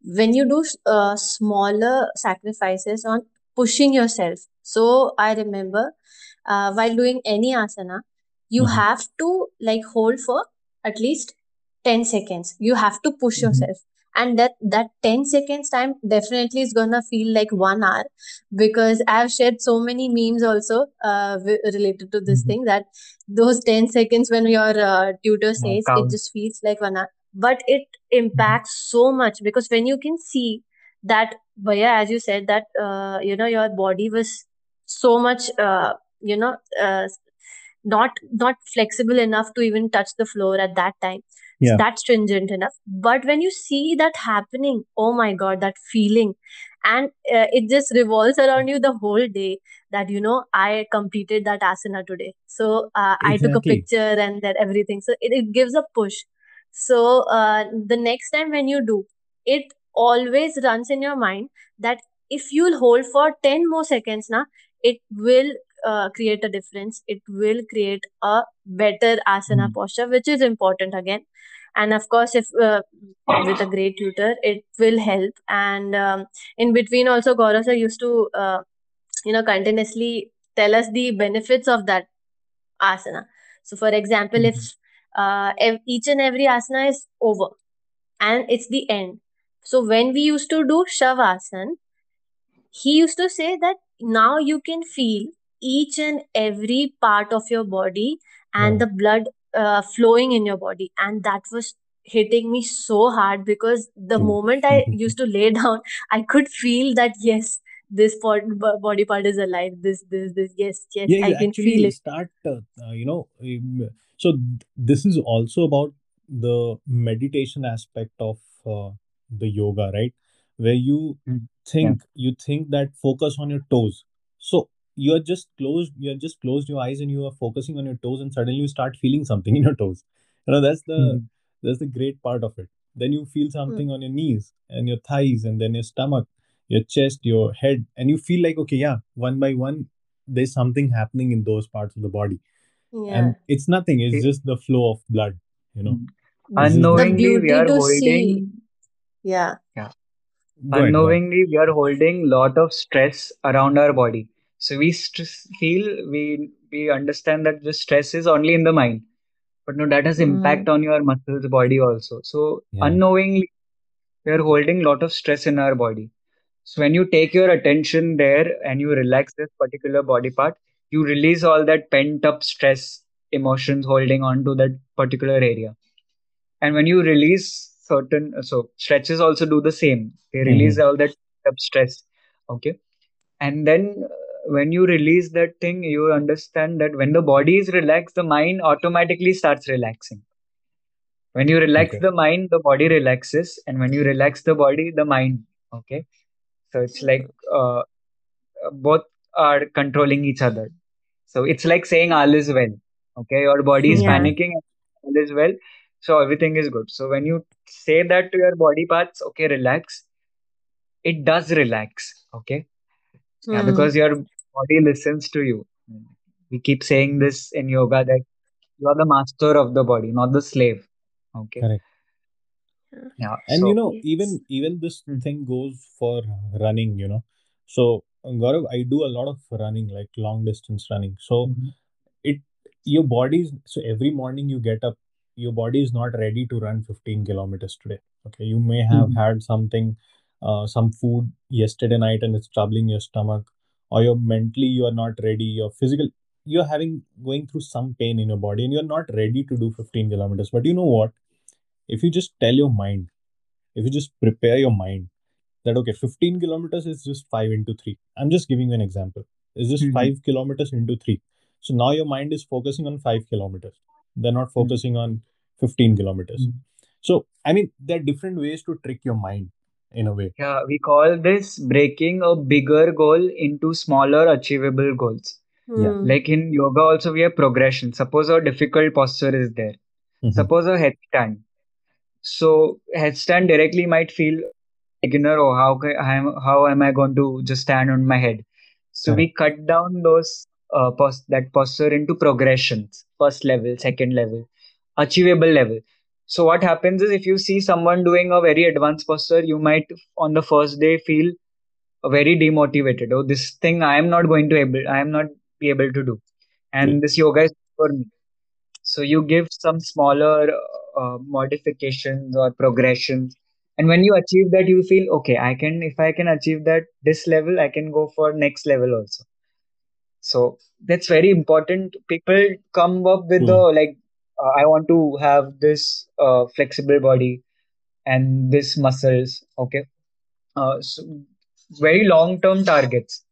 when you do uh, smaller sacrifices on pushing yourself. So I remember uh, while doing any asana, you Mhm. have to like hold for at least 10 seconds. You have to push Mhm. yourself. And that, that 10 seconds time definitely is gonna feel like one hour because I've shared so many memes also uh, related to this Mhm. thing that those 10 seconds when your uh, tutor says it just feels like one hour. But it impacts so much because when you can see that but yeah as you said that uh, you know your body was so much uh, you know uh, not not flexible enough to even touch the floor at that time Yeah. that stringent enough. But when you see that happening oh my god that feeling. And uh, it just revolves around you the whole day that you know i completed that asana today. So uh, i took a picture and that everything. So it, it gives a push. So uh, the next time when you do it always runs in your mind that if you'll hold for 10 more seconds now it will uh, create a difference it will create a better asana Mhm. posture which is important again and of course if uh, with a great tutor it will help and um, in between also Gaurav sir used to uh, you know continuously tell us the benefits of that asana so for example if Mhm. uh, ev- each and every asana is over and it's the end so when we used to do shavasana he used to say that now you can feel each and every part of your body and Yeah. the blood uh, flowing in your body and that was hitting me so hard because the True. moment i used to lay down i could feel that yes this part, b- body part is alive this this this yes yes yeah i can feel it start uh, uh, you know um, so this is also about the meditation aspect of uh, the yoga right where you Mm. Yeah. think you think that focus on your toes so you're just closed you're just closed your eyes and you are focusing on your toes and suddenly you start feeling something in your toes. You know that's the Mhm. that's the great part of it. Then you feel Hmm. something on your knees and your thighs and then your stomach your chest your head and you feel like okay yeah one by one there's something happening in those parts of the body. Yeah. And it's nothing it's See, just the flow of blood you know. Mm. this is the the unknowingly we are to see. holding yeah. Yeah. Go ahead go ahead unknowingly we are holding lot of stress around our body so we st- feel we we understand that the stress is only in the mind but no that has impact mm. on your muscles body also. So yeah. unknowingly we are holding lot of stress in our body. So when you take your attention there and you relax this particular body part you release all that pent up stress emotions holding on to that particular area. And when you release certain so stretches also do the same. They release hmm all that pent up stress okay? And then uh, when you release that thing you understand that when the body is relaxed the mind automatically starts relaxing. When you relax okay. the mind the body relaxes and when you relax the body the mind okay? So it's like uh, both are controlling each other. So it's like saying all is well okay? Your body is yeah. hmm panicking all is well so everything is good. So when you say that to your body parts okay relax it does relax okay? Yeah mm. because your body listens to you. We keep saying this in yoga that you are the master of the body not the slave. Okay? Correct. Yeah and you know even yes. even this mm, thing goes for running you know. So Gaurav, I do a lot of running like long distance running. So mhm, it your body's so every morning you get up your body is not ready to run 15 kilometers today. Okay? You may have Mhm. had something uh, some food yesterday night and it's troubling your stomach or you're mentally you are not ready your physical you're having going through some pain in your body and you're not ready to do 15 kilometers. But you know what? If you just tell your mind if you just prepare your mind that okay 15 kilometers is just 5 into 3 i'm just giving you an example. It's just Mhm. 5 kilometers into 3 so now your mind is focusing on 5 kilometers. They're not Mhm. focusing on 15 kilometers. Mhm. so i mean there are different ways to trick your mind in a way Yeah, we call this breaking a bigger goal into smaller achievable goals. Yeah. Hmm. Like in yoga, also we have progression. Suppose a difficult posture is there. Mhm. Suppose a headstand. So headstand directly might feel beginner. Oh, how ca- how am- how am I going to just stand on my head? So we cut down those uh, pos- that posture into progressions. First level, second level, achievable level. So what happens is if you see someone doing a very advanced posture, you might on the first day feel very demotivated. Oh, this thing I am not going to able, I am not be able to do, and this yoga is for me. So you give some smaller uh, modifications or progressions, and when you achieve that, you feel okay. I can if I can achieve that this level, I can go for next level also. So that's very important. People come up with the True. like, uh, I want to have this uh, flexible body and this muscles. Okay, uh, so very long term targets.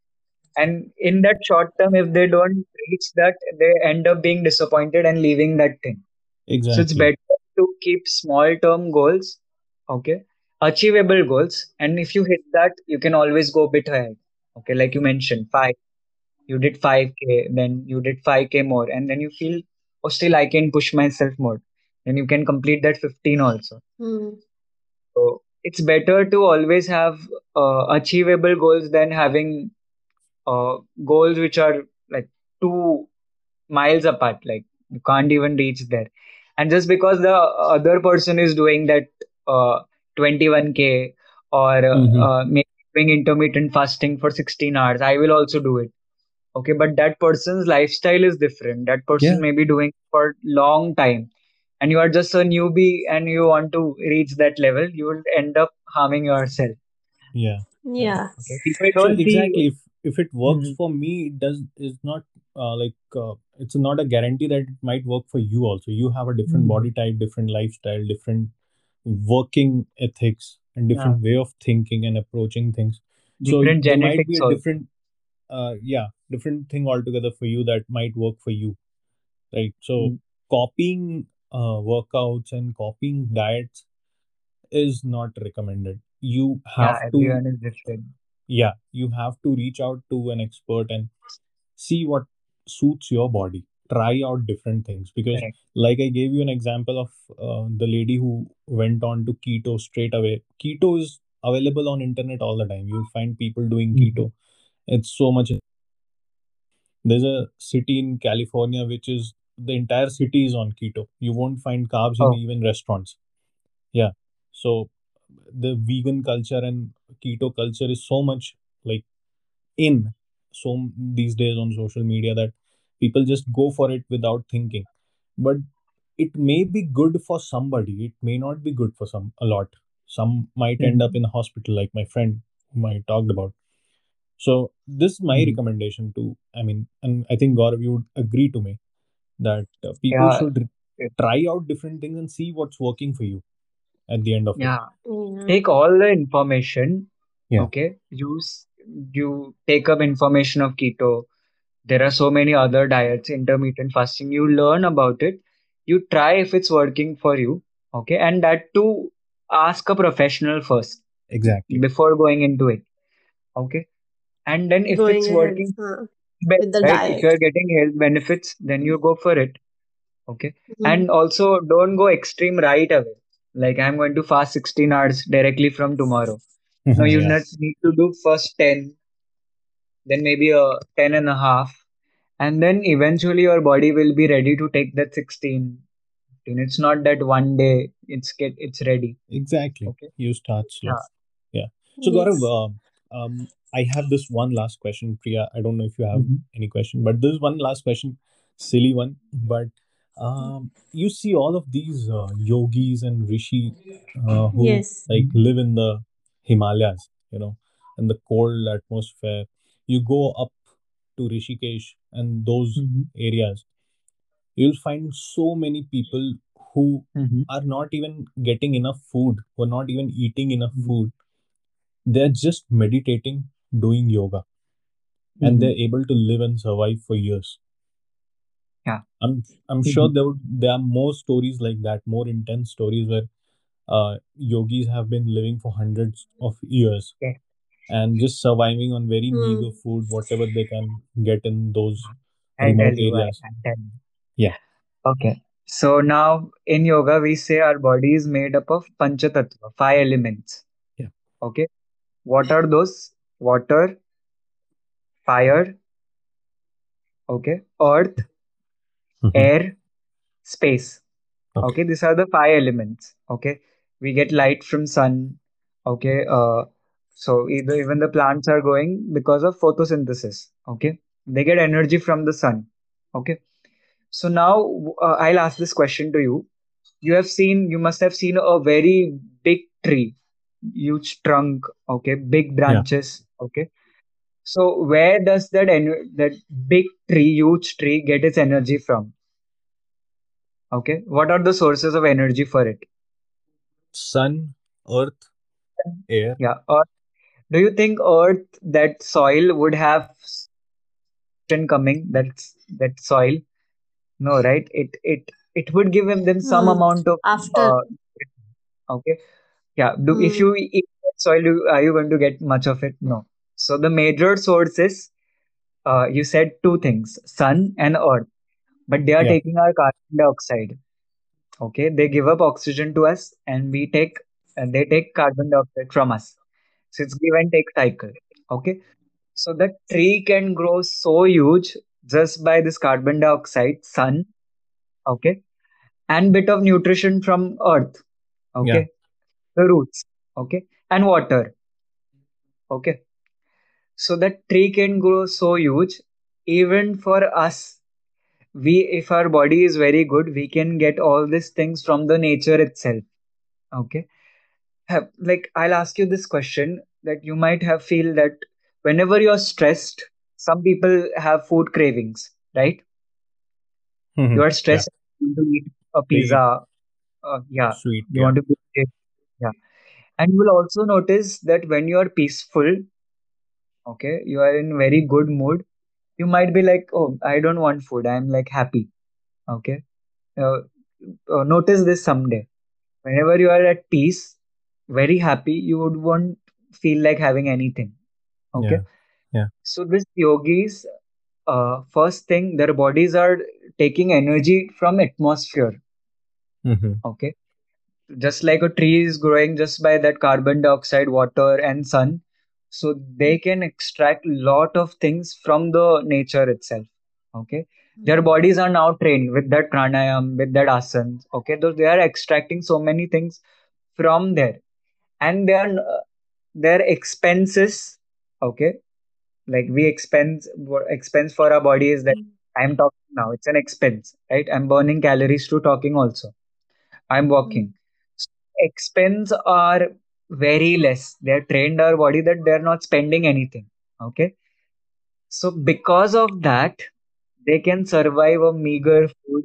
And in that short term, if they don't reach that, they end up being disappointed and leaving that thing. Exactly. So it's better to keep small term goals, okay, achievable goals. And if you hit that, you can always go a bit ahead. Okay, like you mentioned, five you did 5k then you did 5k more and then you feel oh still i can push myself more. And you can complete that 15 also. Hmm. so it's better to always have uh, achievable goals than having uh, goals which are like two miles apart like you can't even reach there. And just because the other person is doing that uh, 21k or uh, hmm uh, maybe doing intermittent fasting for 16 hours i will also do it okay but that person's lifestyle is different. That person yeah. may be doing for long time. And you are just a newbie and you want to reach that level you will end up harming yourself. Yeah. Yeah. okay. People so don't see exactly. If if it works Mhm. for me it does is not uh, like uh, it's not a guarantee that it might work for you also. You have a different Mhm. body type different lifestyle different working ethics and yeah. different way of thinking and approaching things. So different there might be genetics a also. different uh yeah different thing altogether for you that might work for you right? So Mm. copying uh, workouts and copying diets is not recommended. You yeah have to everyone is different. Yeah you have to reach out to an expert and see what suits your body. Try out different things because correct. like i gave you an example of uh, the lady who went on to keto straight away. Keto is available on internet all the time. You'll find people doing Mhm. keto it's so much there's a city in california which is the entire city is on keto. You won't find carbs in oh. even restaurants. Yeah. So the vegan culture and keto culture is so much like in so these days on social media that people just go for it without thinking. But it may be good for somebody. It may not be good for some a lot. Some might end up Mhm. in a hospital like my friend whom i talked about so this is my Mhm. recommendation to i mean and i think gaurav you would agree to me that uh, people yeah. should it- try out different things and see what's working for you at the end of it. Yeah. Yeah. take all the information yeah. okay? Use you take up information of keto. There are so many other diets intermittent fasting. You learn about it. You try if it's working for you okay? And that too ask a professional first exactly. before going into it okay and then if Going it's ahead working huh, better with the right if you're getting health benefits then you go for it okay? Hmm. and also don't go extreme right away. Like i'm going to fast 16 hours directly from tomorrow. No you yeah not need to do first 10 then maybe a 10 and a half and then eventually your body will be ready to take that 16 it's not that one day it's get it's ready. Exactly. Okay? You start slow. Yeah. Yeah. So gaurav Yes. uh, um i have this one last question priya i don't know if you have Mhm. any question but this is one last question silly one, but um, you see all of these uh, yogis and rishi uh, who Yes. like live in the Himalayas, you know, in the cold atmosphere. You go up to Rishikesh and those Mhm. areas, you'll find so many people who Mhm. are not even getting enough food, who are not even eating enough Mhm. food. They're just meditating, doing yoga, and Mhm. they're able to live and survive for years. Yeah. I'm I'm sure Mhm. there would there are more stories like that, more intense stories where uh, yogis have been living for hundreds of years Yeah. and just surviving on very meager Hmm. food, whatever they can get in those remote areas. Yeah, Okay. So now in yoga, we say our body is made up of panchatattva, five elements. yeah, Okay. What are those? Water, fire, okay, earth, hmm air, space. okay, Okay, these are the five elements. Okay. We get light from sun. Okay. Uh, so either even the plants are going because of photosynthesis. Okay. They get energy from the sun. Okay. So now uh, I'll ask this question to you. You have seen, you must have seen a very big tree, huge trunk, okay, big yeah. branches, okay. So where does that ener that big tree, huge tree, get its energy from? Okay, what are the sources of energy for it? Sun, earth, air. Yeah. Or do you think Earth, that soil would have some coming? That's that soil. No, right? It it it would give them, them some amount of After. uh, okay. Yeah. Do if Hmm. you eat soil, do, are you going to get much of it? No. So the major source is uh, you said two things, sun and earth, but they are Yeah, taking our carbon dioxide. Okay, they give up oxygen to us, and we take and they take carbon dioxide from us. So it's give and take cycle. Okay, so the tree can grow so huge just by this carbon dioxide, sun. Okay, and bit of nutrition from earth. yeah, Okay, the roots. Okay, and water. Okay, so that tree can grow so huge. Even for us, we if our body is very good, we can get all these things from the nature itself. Okay have like I'll ask you this question that you might have feel that whenever you're stressed, some people have food cravings, right? hmm You are yeah. stressed, you want to eat a pizza, uh, yeah, sweet. you Yeah, want to eat yeah. And you will also notice that when you are peaceful, okay, you are in very good mood, you might be like, oh, I don't want food, I'm like happy, okay. Uh, uh, notice this someday. Whenever you are at peace, very happy, you would won't feel like having anything, okay yeah, yeah. So these yogis, uh, first thing, their bodies are taking energy from atmosphere. hmm Okay, just like a tree is growing just by that carbon dioxide, water, and sun. So they can extract lot of things from the nature itself. Okay, their Hmm. bodies are now trained with that pranayam, with that asana. Okay, those they are extracting so many things from there, and they are uh, their expenses. Okay, like we expense expense for our body is that i'm talking now it's an expense right i'm burning calories through talking also i'm walking so expense are very less they're trained our body that they're not spending anything okay so because of that they can survive a meager food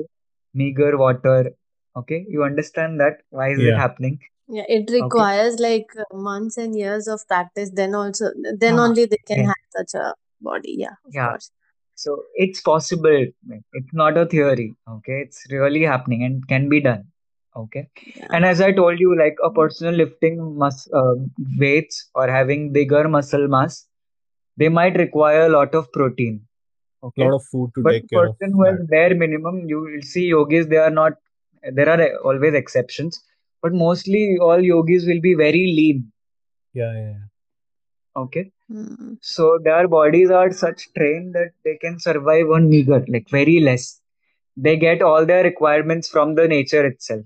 meager water okay you understand that why is it happening Yeah, it okay requires like uh, months and years of practice. Then also, then yeah only they can yeah have such a body. Yeah, of yeah course. So it's possible. It's not a theory. Okay. It's really happening and can be done. Okay. Yeah. And as I told you, like a person lifting mus- uh, weights or having bigger muscle mass, they might require a lot of protein. a lot of food to But take a care of person who has that. bare minimum, you will see yogis, they are not, there are always exceptions, but mostly all yogis will be very lean. Yeah, yeah, yeah. Okay. Hmm. So their bodies are such trained that they can survive on meager, like very less. They get all their requirements from the nature itself,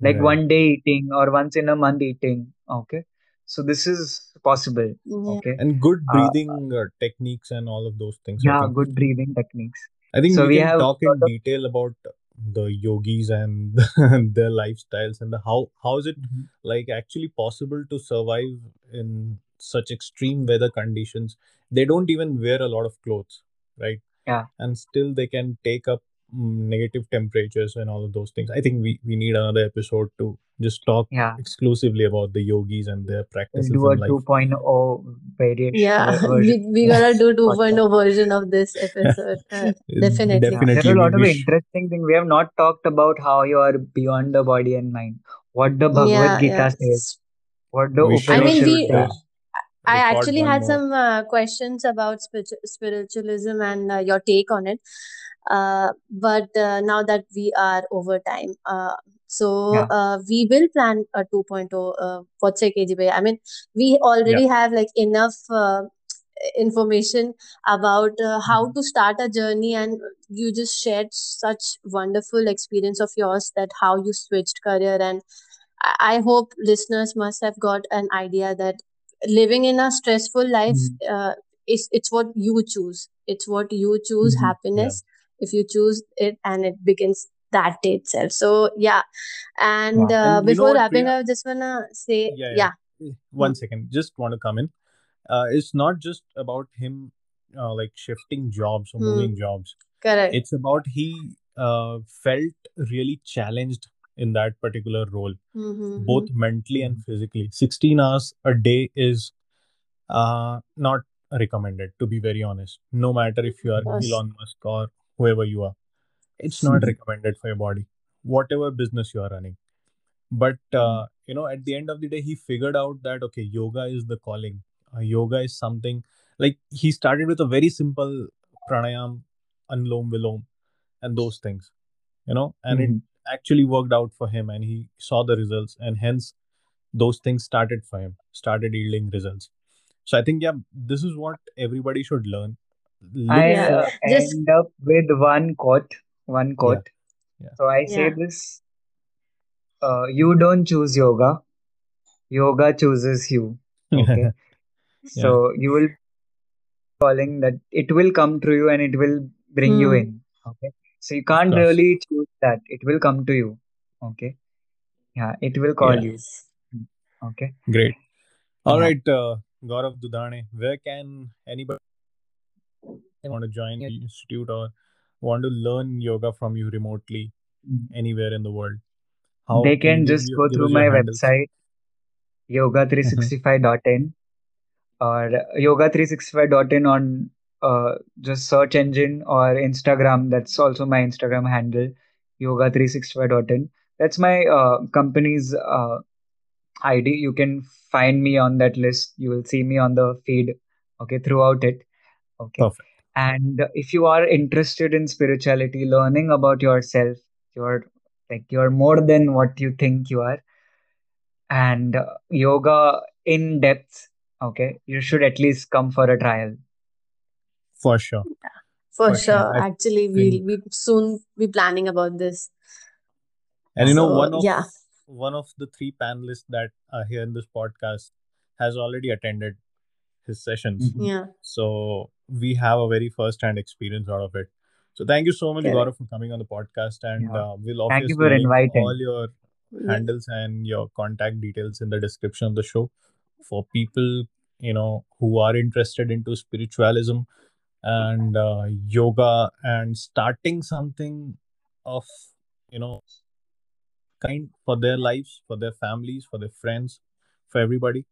like Right. one day eating or once in a month eating. Okay, so this is possible. Yeah. Okay, And good uh, breathing uh, techniques and all of those things. Yeah, think good breathing techniques. I think So we we can have talk in of detail about the yogis and their lifestyles and the how how is it Mhm. like actually possible to survive in such extreme weather conditions. They don't even wear a lot of clothes, right? yeah. And still they can take up negative temperatures and all of those things. I think we we need another episode to just talk Yeah. exclusively about the yogis and their We'll practices do a in life. 2.0 variation Yeah, ver- version we, we of gotta this do podcast. 2.0 version of this episode. Uh, definitely. Yeah, there Definitely, are a lot of sh- interesting things. We have not talked about how you are beyond the body and mind. What the Bhagavad Yeah, Gita yeah. says. What the we I mean, we. uh, says. I actually had more. some uh, questions about spiritu- spiritualism and uh, your take on it. Uh, but uh, now that we are over time, uh, so Yeah. uh, we will plan a 2.0 uh, what's a KGB. I mean, we Yeah. already have like enough uh, information about uh, how Mhm. to start a journey, and you just shared such wonderful experience of yours that how you switched career and I hope listeners must have got an idea that living in a stressful life Mhm. uh, is it's what you choose. It's what you choose Mhm. Yeah. happiness if you choose it, and it begins that day itself. So yeah, and Yeah. uh, And before wrapping Priya? up, just wanna say Yeah, yeah, yeah. One second, just want to come in. Uh, it's not just about him uh, like shifting jobs or hmm, moving jobs. correct. It's about he uh, felt really challenged in that particular role, Mm-hmm. both mentally and physically. 16 hours a day is uh, not recommended, to be very honest. No matter if you are course. Elon Musk or whoever you are, it's not Mhm. recommended for your body, whatever business you are running. But uh, you know, at the end of the day, he figured out that okay, yoga is the calling. Uh, yoga is something like he started with a very simple pranayam, anulom vilom, and those things, you know, and it Mhm. Actually worked out for him, and he saw the results, and hence those things started for him, started yielding results. So I think yeah, this is what everybody should learn. Look I'll Yeah, uh, just end up with one quote. One yeah, quote. yeah, So I say yeah, this: uh, You don't choose yoga. Yoga chooses you. Okay. yeah, So you will calling that it will come to you and it will bring you hmm, in. Okay. So you can't course, really choose that. It will come to you. Okay. Yeah. It will call yeah, you. Mm, Okay. great. All Yeah. right, uh, Gaurav Dudhane, where can anybody want to join the institute or want to learn yoga from you remotely Mm. anywhere in the world? How They can can just you go through my handles? website Mhm. yoga365.in or yoga365.in on uh, just search engine or Instagram. That's also my Instagram handle, yoga365.in. That's my uh, company's uh, ID. You can find me on that list. You will see me on the feed, okay, throughout it. Okay. Perfect. And if you are interested in spirituality, learning about yourself, you're like you're more than what you think you are, and uh, yoga in depth, okay, you should at least come for a trial. For sure. for For sure. sure. Actually, think we'll we soon be planning about this. and you know one of yeah, one of the three panelists that are here in this podcast has already attended his sessions. Mhm. yeah, So we have a very first hand experience out of it. So thank you so much, correct. Gaurav, for coming on the podcast. And Yeah. uh, we'll Thank you obviously for inviting. all your handles and your contact details in the description of the show for people, you know, who are interested into spiritualism and uh, yoga and starting something of, you know, kind for their lives, for their families, for their friends, for everybody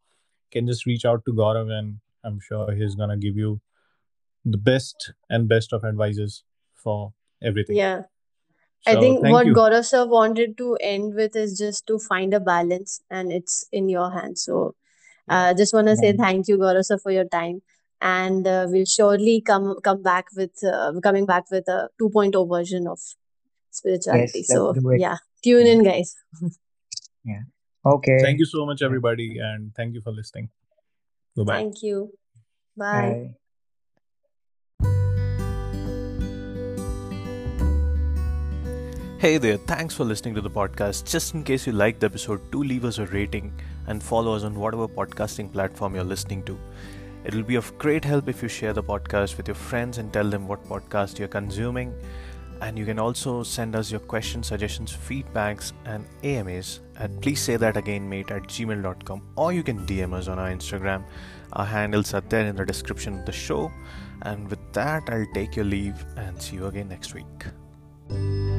can just reach out to Gaurav and I'm sure he's gonna give you the best and best of advices for everything. yeah. I think what you. Gaurav sir wanted to end with is just to find a balance, and it's in your hands. So, I uh, just want to say thank you, Gaurav sir, for your time, and uh, we'll surely come come back with uh, coming back with a 2.0 version of spirituality. Yes, So yeah, tune in, guys. Yeah. Okay. Thank you so much, everybody, and thank you for listening. Goodbye. Thank you. Bye. Bye. Hey there, thanks for listening to the podcast. Just in case you liked the episode, do leave us a rating and follow us on whatever podcasting platform you're listening to. It'll be of great help if you share the podcast with your friends and tell them what podcast you're consuming. And you can also send us your questions, suggestions, feedbacks, and AMAs at please say that again, mate, at gmail.com. Or you can DM us on our Instagram. Our handles are there in the description of the show. And with that, I'll take your leave and see you again next week.